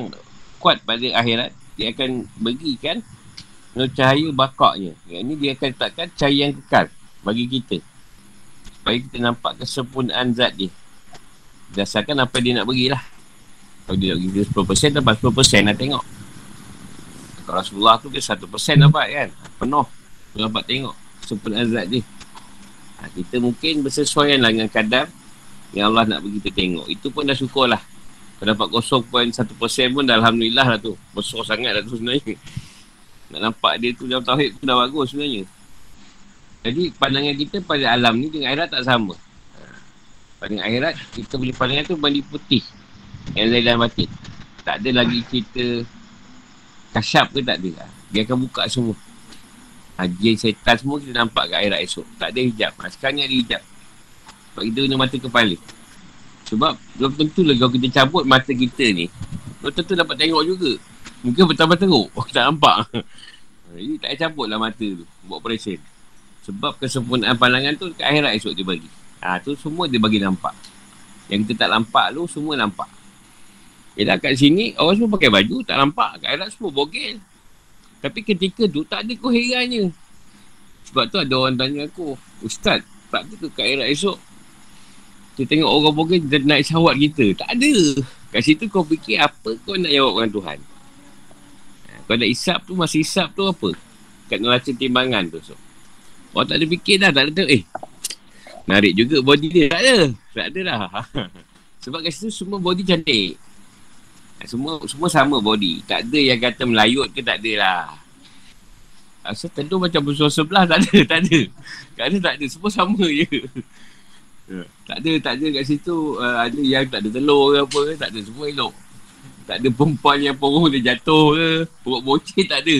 kuat pada akhirat, dia akan berikan cahaya bakaknya. Yang ini dia akan letakkan cahaya yang kekal bagi kita. Supaya kita nampak kesempurnaan zat dia. Berdasarkan apa dia nak berilah. Kalau dia nak beri 10% dapat 10% nak tengok. Kalau Rasulullah tu ke 1% dapat kan. Penuh. Dia dapat tengok kesempurnaan zat dia. Ha, kita mungkin bersesuaian lah dengan kadar yang Allah nak bagi kita tengok. Itu pun dah syukur lah. Kalau dapat 0.1% pun dah Alhamdulillah lah tu. Besar sangat lah tu sebenarnya. Nak nampak dia tu dalam tauhid pun dah bagus sebenarnya. Jadi pandangan kita pada alam ni dengan akhirat tak sama. Pandangan akhirat, kita boleh pandangan tu banding putih. Yang lain dalam batin. Tak ada lagi cerita kasyap ke tak ada lah. Dia akan buka semua. Haji setan semua kita nampak kat akhirat esok. Tak ada hijab. Sekarang ni ada hijab. Sebab kita guna mata kepala. Sebab belum tentu lah kalau kita cabut mata kita ni Belum tentu dapat tengok juga Mungkin betapa teruk Tak nampak Jadi tak cabut lah mata tu Buat operation Sebab kesempurnaan pandangan tu Kat akhirat esok dia bagi ha, tu semua dia bagi nampak Yang kita tak nampak tu Semua nampak Yelah kat sini Orang semua pakai baju Tak nampak Kat akhirat semua bogel Tapi ketika tu Tak ada keherannya Sebab tu ada orang tanya aku Ustaz Tak ada ke kat akhirat esok kita tengok orang bogen dia naik syahwat kita. Tak ada. Kat situ kau fikir apa kau nak jawab dengan Tuhan. Ha, kau nak isap tu, masa isap tu apa? Kat neraca timbangan tu. So. Orang tak ada fikir dah. Tak ada tu. Eh, narik juga body dia. Tak ada. Tak ada dah. Sebab kat situ semua body cantik. Semua semua sama body. Tak ada yang kata melayut ke tak ada lah. Asal tentu macam bersuara sebelah tak ada. Tak ada. Tak ada tak ada. Semua sama je. Ya. Tak ada, tak ada kat situ uh, ada yang tak ada telur ke apa ke, tak ada semua elok. Tak ada perempuan yang porong dia jatuh ke, perut bocil tak ada.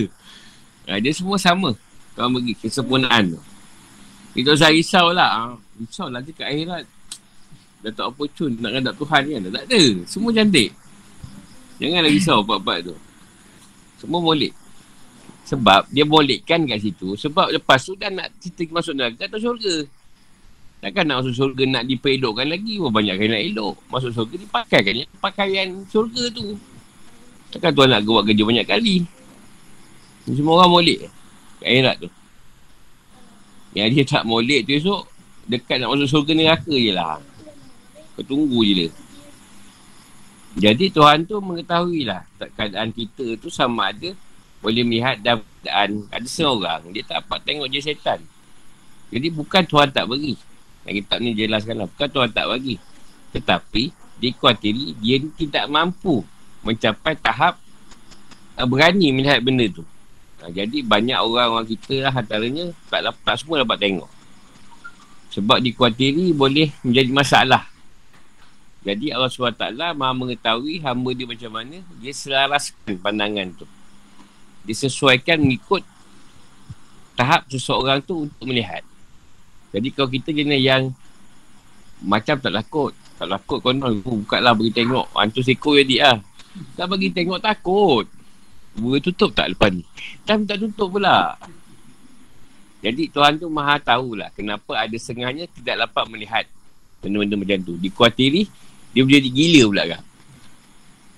Uh, dia semua sama. Kau bagi kesempurnaan tu. Kita usah risau lah. Ha. Risau lah kat akhirat. Dah tak apa cun nak ngadap Tuhan kan. Tak ada. Semua cantik. Janganlah risau part-part tu. Semua molek. Sebab dia molekkan kat situ. Sebab lepas tu dah nak kita masuk neraka atau syurga. Takkan nak masuk syurga nak dipelokkan lagi. Banyak kan nak elok. Masuk syurga dipakaikan ya, pakaian syurga tu. Takkan tuan nak buat kerja banyak kali. Semua orang molek. Kat akhirat tu. Yang dia tak molek tu esok. Dekat nak masuk syurga neraka je lah. Kau tunggu je dia. Jadi Tuhan tu mengetahui lah keadaan kita tu sama ada boleh melihat dan keadaan ada seorang dia tak dapat tengok je setan. Jadi bukan Tuhan tak beri. Yang kita ni jelaskan lah. Bukan Tuhan tak bagi. Tetapi, dikuatiri dia tidak mampu mencapai tahap uh, berani melihat benda tu. Ha, jadi, banyak orang-orang kita lah antaranya tak, dapat, tak semua dapat tengok. Sebab dikuatiri boleh menjadi masalah. Jadi Allah SWT maha mengetahui hamba dia macam mana, dia selaraskan pandangan tu. Disesuaikan mengikut tahap seseorang tu untuk melihat. Jadi kalau kita jenis yang macam tak takut. Tak takut kau nak buka lah bagi tengok. Hantu seko jadi lah. Tak bagi tengok takut. Boleh tutup tak lepas ni? Time tak tutup pula. Jadi Tuhan tu maha tahulah kenapa ada sengahnya tidak dapat melihat benda-benda macam tu. Dikuatiri, dia boleh jadi gila pula kan.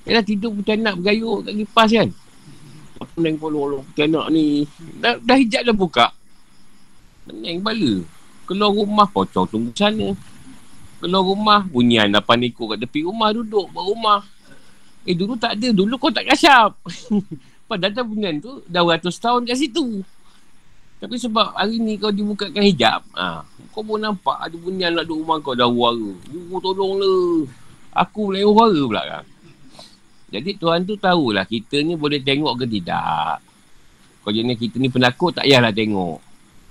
Yalah tidur pun nak bergayuk kat kipas kan. Apa yang follow-follow nak ni. Dah, dah hijab dah buka. Menang bala keluar rumah pocong tunggu sana. Keluar rumah bunyi hanapan ikut kat tepi rumah duduk buat rumah. Eh dulu tak ada. Dulu kau tak kasyap padahal dah bunyian tu dah ratus tahun kat situ. Tapi sebab hari ni kau dibukakan hijab ha, kau pun nampak ada bunyian nak duduk rumah kau. Dah suara you tolonglah aku boleh suara pula kan jadi Tuhan tu tahulah kita ni boleh tengok ke tidak kau jenis kita ni penakut tak payahlah tengok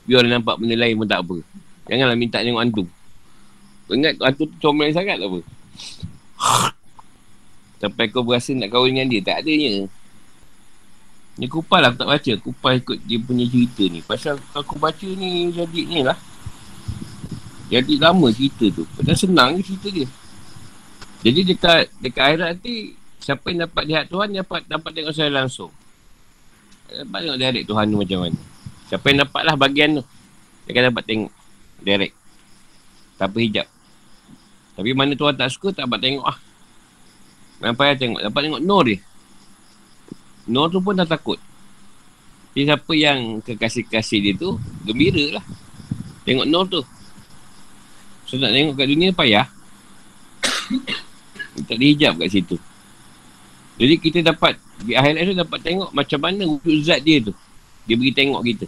biar nampak benda lain pun tak apa Janganlah minta tengok hantu. Kau ingat hantu tu comel sangat apa? Sampai kau berasa nak kahwin dengan dia. Tak adanya. Ni kupal lah aku tak baca. Kupal ikut dia punya cerita ni. Pasal aku baca ni jadi ni lah. Jadi lama cerita tu. Padahal senang je cerita dia. Jadi dekat dekat akhirat nanti siapa yang dapat lihat Tuhan dapat dapat tengok saya langsung. Dapat tengok direct Tuhan tu macam mana. Siapa yang dapat lah bagian tu. Dia akan dapat tengok direct. Tanpa hijab. Tapi mana tuan tak suka tak dapat tengok ah. Memang payah tengok? Dapat tengok Nur dia. Nur tu pun dah takut. Jadi siapa yang kekasih-kasih dia tu gembira lah. Tengok Nur tu. So nak tengok kat dunia payah tak ada hijab kat situ jadi kita dapat di highlight tu dapat tengok macam mana wujud zat dia tu dia beri tengok kita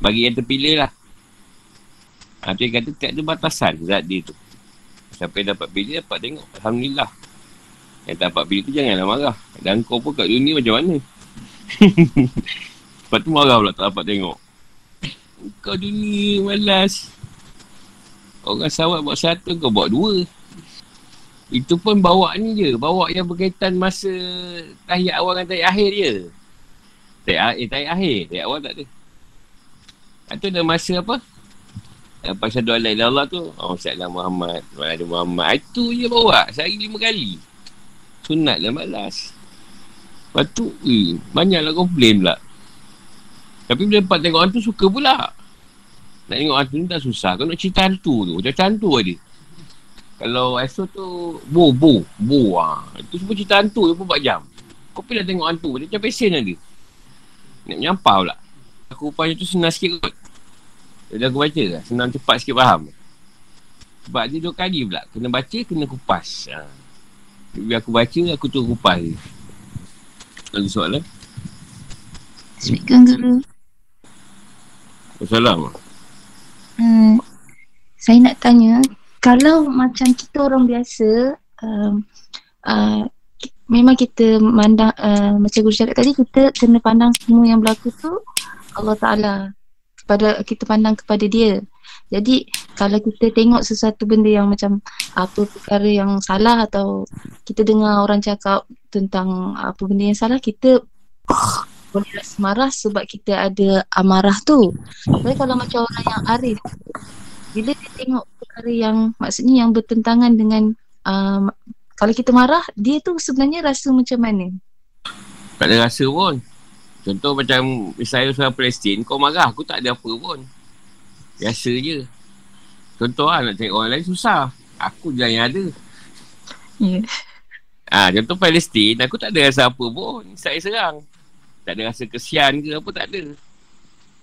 bagi yang terpilih lah Ha, dia kata tak ada batasan zat dia tu. Siapa yang dapat pilih dapat tengok. Alhamdulillah. Yang dapat pilih tu janganlah marah. Dan kau pun kat dunia macam mana? Lepas tu marah pula tak dapat tengok. Kau dunia malas. Orang sawat buat satu kau buat dua. Itu pun bawa ni je. Bawa yang berkaitan masa tahiyat awal dengan tahiyat akhir je. Tahiyat, eh, tahiyat akhir. Tahiyat awal tak ada. Itu dah masa apa? Apa syahadu ala ila Allah tu Oh Sayyidina Muhammad Wala Muhammad Itu je bawa Sehari lima kali Sunat lah malas Lepas tu eh, Banyaklah komplain pula Tapi bila dapat tengok hantu Suka pula Nak tengok hantu ni tak susah Kau nak cerita hantu tu Macam hantu ada Kalau esok tu Bo bo Bo ah. Itu semua cerita hantu 24 jam Kau pilih tengok hantu Dia macam pesen ada Nak menyampah pula Aku upaya tu senang sikit kot jadi aku baca lah. Senang cepat sikit faham. Sebab dia dua kali pula. Kena baca, kena kupas. Ha. Bila aku baca, aku tu kupas je. Ada soalan? Assalamualaikum Guru. Assalamualaikum. Hmm, saya nak tanya, kalau macam kita orang biasa, um, uh, memang kita mandang, uh, macam Guru cakap tadi, kita kena pandang semua yang berlaku tu Allah Ta'ala pada kita pandang kepada dia. Jadi kalau kita tengok sesuatu benda yang macam apa perkara yang salah atau kita dengar orang cakap tentang apa benda yang salah kita boleh rasa marah sebab kita ada amarah tu. Tapi kalau macam orang yang arif, bila dia tengok perkara yang maksudnya yang bertentangan dengan um, kalau kita marah, dia tu sebenarnya rasa macam mana? Tak ada rasa pun. Contoh macam Israel seorang Palestin, kau marah, aku tak ada apa pun. Biasa je. Contoh lah nak cari orang lain susah. Aku je yang ada. Ya. Yeah. Ha, contoh Palestin, aku tak ada rasa apa pun. Saya serang. Tak ada rasa kesian ke apa, tak ada.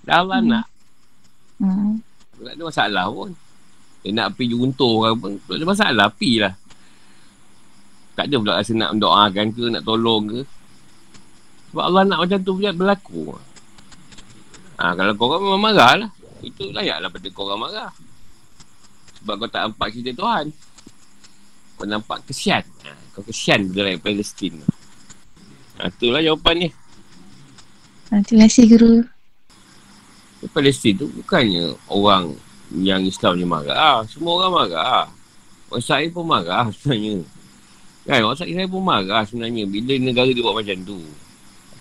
Dah Allah hmm. nak. Hmm. Tak ada masalah pun. Dia nak pergi juntuh ke apa, tak ada masalah, pergi lah. Tak ada pula rasa nak mendoakan ke, nak tolong ke. Sebab Allah nak macam tu pula berlaku. Ha, kalau kau orang memang marah lah. Itu layaklah pada kau orang marah. Sebab kau tak nampak cerita Tuhan. Kau nampak kesian. Ha, kau kesian dengan rakyat Palestin. Ha, itulah jawapan ni. Ha, terima kasih guru. Palestin tu bukannya orang yang Islam ni marah. Ah, semua orang marah. Ah. Orang saya pun marah sebenarnya. Kan, orang saya pun marah sebenarnya bila negara dia buat macam tu.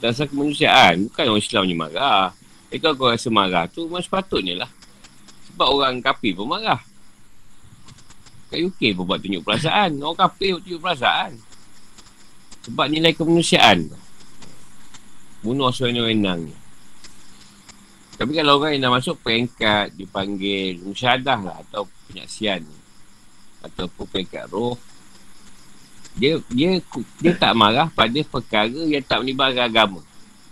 Dasar kemanusiaan, bukan orang Islam ni marah. Eh, kalau kau rasa marah tu, memang sepatutnya lah. Sebab orang kafir pun marah. Kat UK pun buat tunjuk perasaan. Orang kafir buat tunjuk perasaan. Sebab nilai kemanusiaan. Bunuh seorang wenang ni. Tapi kalau orang yang dah masuk peringkat dipanggil musyadah lah atau penyaksian ataupun peringkat roh dia dia dia tak marah pada perkara yang tak melibatkan agama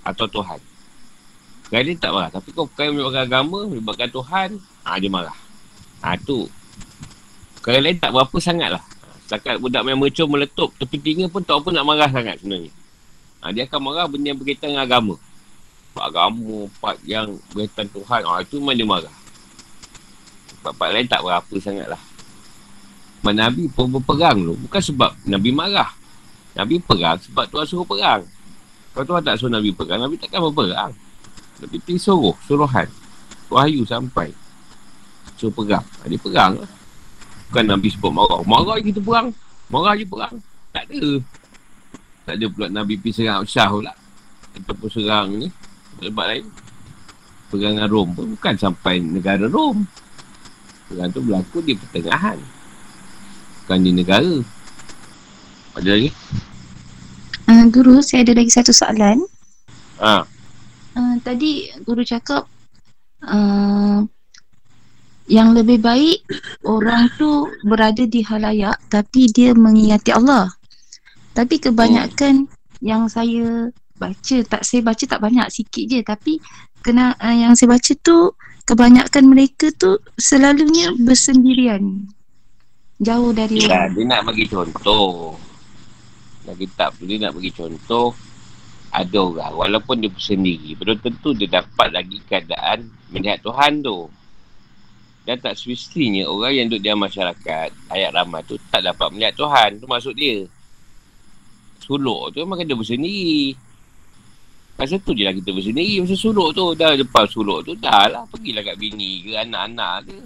atau Tuhan. Kan dia tak marah. Tapi kalau perkara melibatkan agama, melibatkan Tuhan, ha, dia marah. Ha, tu Perkara lain tak berapa sangat lah. Setakat budak yang mercur meletup tepi tinggi pun tak apa nak marah sangat sebenarnya. Ha, dia akan marah benda yang berkaitan dengan agama. Part agama, part yang berkaitan Tuhan. Ha, itu memang dia marah. Part-part lain tak berapa sangat lah. Nabi pun berperang tu. Bukan sebab Nabi marah. Nabi perang sebab Tuhan suruh perang. Kalau Tuhan tak suruh Nabi perang, Nabi takkan berperang. Nabi pergi suruh, suruhan. Wahyu sampai. Suruh perang. Ha, dia perang lah. Bukan Nabi sebut marah. Marah kita perang. Marah je perang. Tak ada. Tak ada pula Nabi pergi serang Syah pula. Ataupun serang ni. Tempat lain. Perangan Rom pun bukan sampai negara Rom. Perang tu berlaku di pertengahan. Bukan di negara. Ada lagi? Uh, guru, saya ada lagi satu soalan. Ha. Uh, tadi guru cakap uh, yang lebih baik orang tu berada di halayak tapi dia mengingati Allah. Tapi kebanyakan hmm. yang saya baca tak saya baca tak banyak sikit je tapi kena uh, yang saya baca tu kebanyakan mereka tu selalunya bersendirian. Jauh dari ya, orang. Dia nak bagi contoh. Lagi tak dia nak bagi contoh ada orang walaupun dia bersendiri belum tentu dia dapat lagi keadaan melihat Tuhan tu dan tak semestinya orang yang duduk di masyarakat ayat ramah tu tak dapat melihat Tuhan. Tu maksud dia. Suluk tu memang kena bersendiri. Pasal tu je lah kita bersendiri. Pasal suluk tu dah depan suluk tu dah lah. Pergilah kat bini ke anak-anak ke.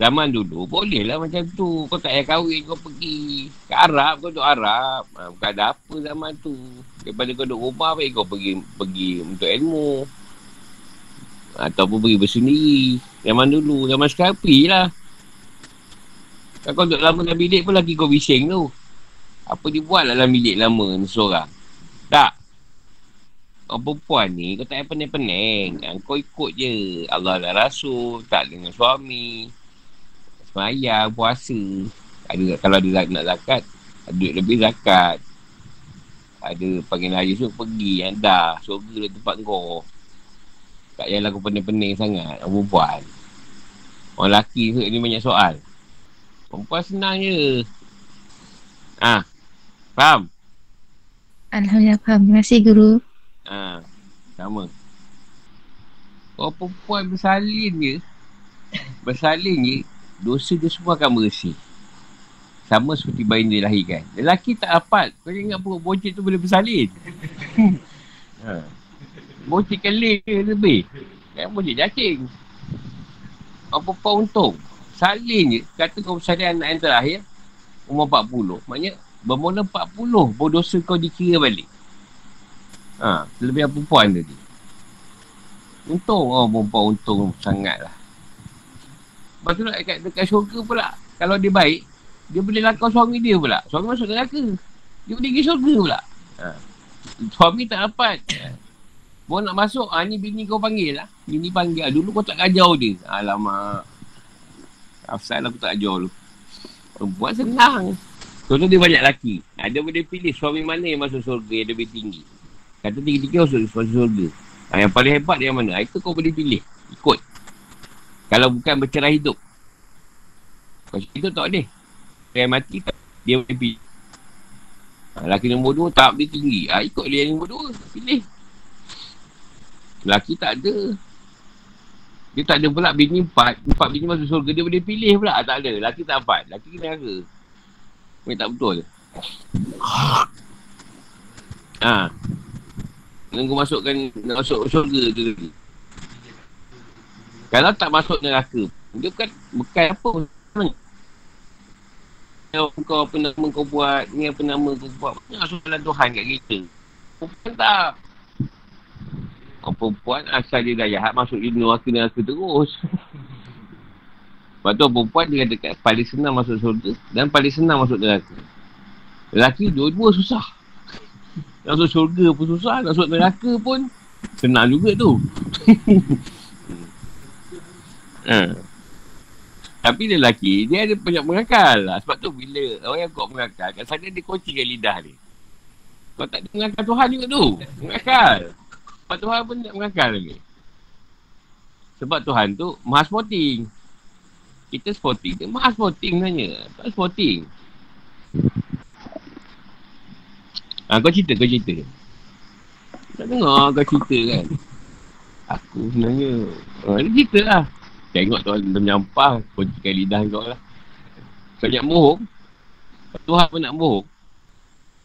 Zaman dulu boleh lah macam tu. Kau tak payah kahwin kau pergi. Ke Arab kau duduk Arab. Ha, bukan ada apa zaman tu. Daripada kau duduk rumah baik kau pergi pergi untuk ilmu. Ataupun pergi bersendiri Zaman dulu Zaman sekarang pergi lah Kalau kau duduk lama dalam bilik pun lagi kau bising tu Apa dia buat lah dalam bilik lama ni seorang Tak Kau perempuan ni kau tak pening-pening. Kau ikut je. Allah dan Rasul Tak dengan suami. Semayang, puasa. Ada, Kalau ada nak zakat Duit lebih zakat. Ada panggil raya tu pergi yang dah surga lah tempat kau. Tak payahlah aku pening-pening sangat Orang perempuan. Orang lelaki tu ni banyak soal. Perempuan senang je. Ah, ha, Faham? Alhamdulillah faham. Terima kasih guru. Ah, ha, Sama Orang perempuan bersalin je Bersalin je Dosa dia semua akan bersih sama seperti bayi dia lahirkan. Lelaki tak dapat. Kau ingat pun bocik tu boleh bersalin. ha. Bocik keling lebih. Kan bocik cacing. Apa-apa untung. Salin je. Kata kau salin anak yang terakhir. Umur 40. Maknanya bermula 40 berdosa kau dikira balik. Ha, lebih perempuan tadi. Untung oh, perempuan untung sangat lah. Lepas tu nak dekat, dekat syurga pula. Kalau dia baik, dia boleh lakau suami dia pula. Suami masuk neraka. Dia boleh pergi syurga pula. Ha. Suami tak dapat. Bawa nak masuk, ha, ni bini kau panggil lah. Bini panggil. Ah, dulu kau tak ajar dia. Alamak. Afsal aku tak ajar dulu. Perempuan senang. Contoh dia banyak lelaki. Ha, boleh pilih suami mana yang masuk syurga yang lebih tinggi. Kata tiga-tiga masuk, syurga. Ha, yang paling hebat yang mana? Ha, itu kau boleh pilih. Ikut. Kalau bukan bercerai hidup. Kalau hidup tak boleh. Yang mati tak. Dia boleh pilih. Ha, lelaki nombor dua tak dia tinggi. Ha, ikut dia yang nombor dua. Pilih. Lelaki tak ada. Dia tak ada pula bini empat. Empat bini masuk surga. Dia boleh pilih pula. Ha, tak ada. Lelaki tak empat. Lelaki kena ada. Ini tak betul. Ha. Nunggu masukkan nak masuk syurga tu tadi. Kalau tak masuk neraka, dia bukan bukan apa pun. Kau apa nama kau buat, ni apa nama kau buat. Banyak soalan Tuhan kat kita. Bukan tak. Kau perempuan asal dia dah jahat masuk di neraka neraka terus. Lepas tu perempuan dia kata paling senang masuk surga dan paling senang masuk neraka. Lelaki dua-dua susah. Nak masuk syurga pun susah. Nak masuk neraka pun senang juga tu. ha. Tapi dia lelaki, dia ada banyak mengakal lah. Sebab tu bila orang yang kuat mengakal, kat sana dia kuncikan lidah dia. Kau tak ada mengakal Tuhan juga tu. Mengakal. Sebab Tuhan pun tak mengakal lagi. Sebab Tuhan tu maha sporting. Kita sporting, dia maha sporting sebenarnya. Tak sporting. Ha, kau cerita, kau cerita. Tak dengar kau cerita kan. Aku sebenarnya. Ha, dia cerita lah. Tengok tu ada menyampah. Kuncikan lidah kau lah. Kau nak bohong. Tuhan pun nak bohong.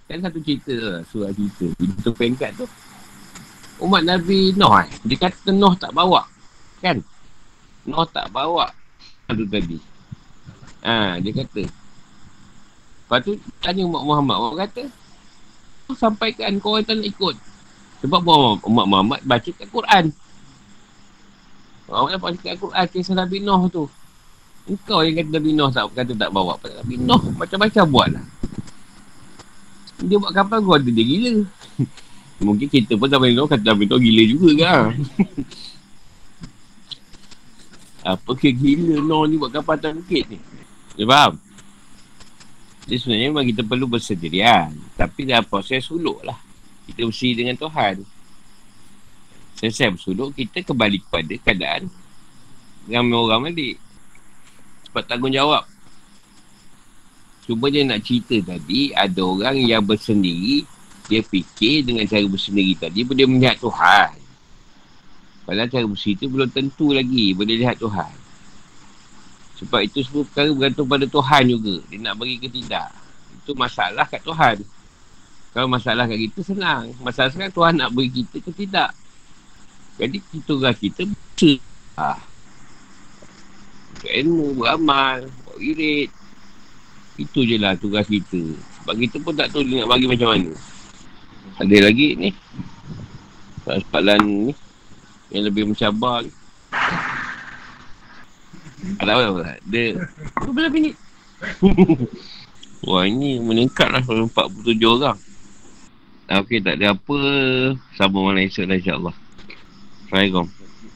Kan satu cerita lah. Surah cerita. Dia tu pengkat tu. Umat Nabi Noh eh. Dia kata Noh tak bawa. Kan? Noh tak bawa. Itu tadi. Ha, dia kata. Lepas tu tanya umat Muhammad. Orang kata sampaikan kau orang tak nak ikut. Sebab Umat Muhammad baca kat Quran. Orang baca kat Quran kisah Nabi Noh tu. Engkau yang kata Nabi Noh tak kata tak bawa. Nabi Noh macam-macam buat lah. Dia buat kapal kau ada dia gila. Mungkin kita pun Nabi Noh kata Nabi Noh gila juga kan. Apa ke gila Noh ni buat kapal atas bukit ni. Dia faham? Jadi sebenarnya memang kita perlu bersendirian. Tapi dalam proses suluk lah. Kita bersih dengan Tuhan. Selesai bersuluk, kita kembali kepada keadaan ramai orang balik. Sebab tanggungjawab. Cuma dia nak cerita tadi, ada orang yang bersendiri, dia fikir dengan cara bersendiri tadi, boleh melihat Tuhan. Padahal cara bersih tu belum tentu lagi boleh lihat Tuhan. Sebab itu semua perkara bergantung pada Tuhan juga. Dia nak bagi ke tidak. Itu masalah kat Tuhan. Kalau masalah kat kita senang. Masalah sekarang Tuhan nak beri kita ke tidak. Jadi kita orang kita berusaha. Ha. Ilmu, beramal, buat irit. Itu je lah tugas kita. Sebab kita pun tak tahu nak bagi macam mana. Ada lagi ni. Soalan ni. Yang lebih mencabar ni. Tak apa Dia Berapa minit Wah ini meningkat lah 47 orang. Okey tak ada apa. Sama malam esok lah insyaAllah. Assalamualaikum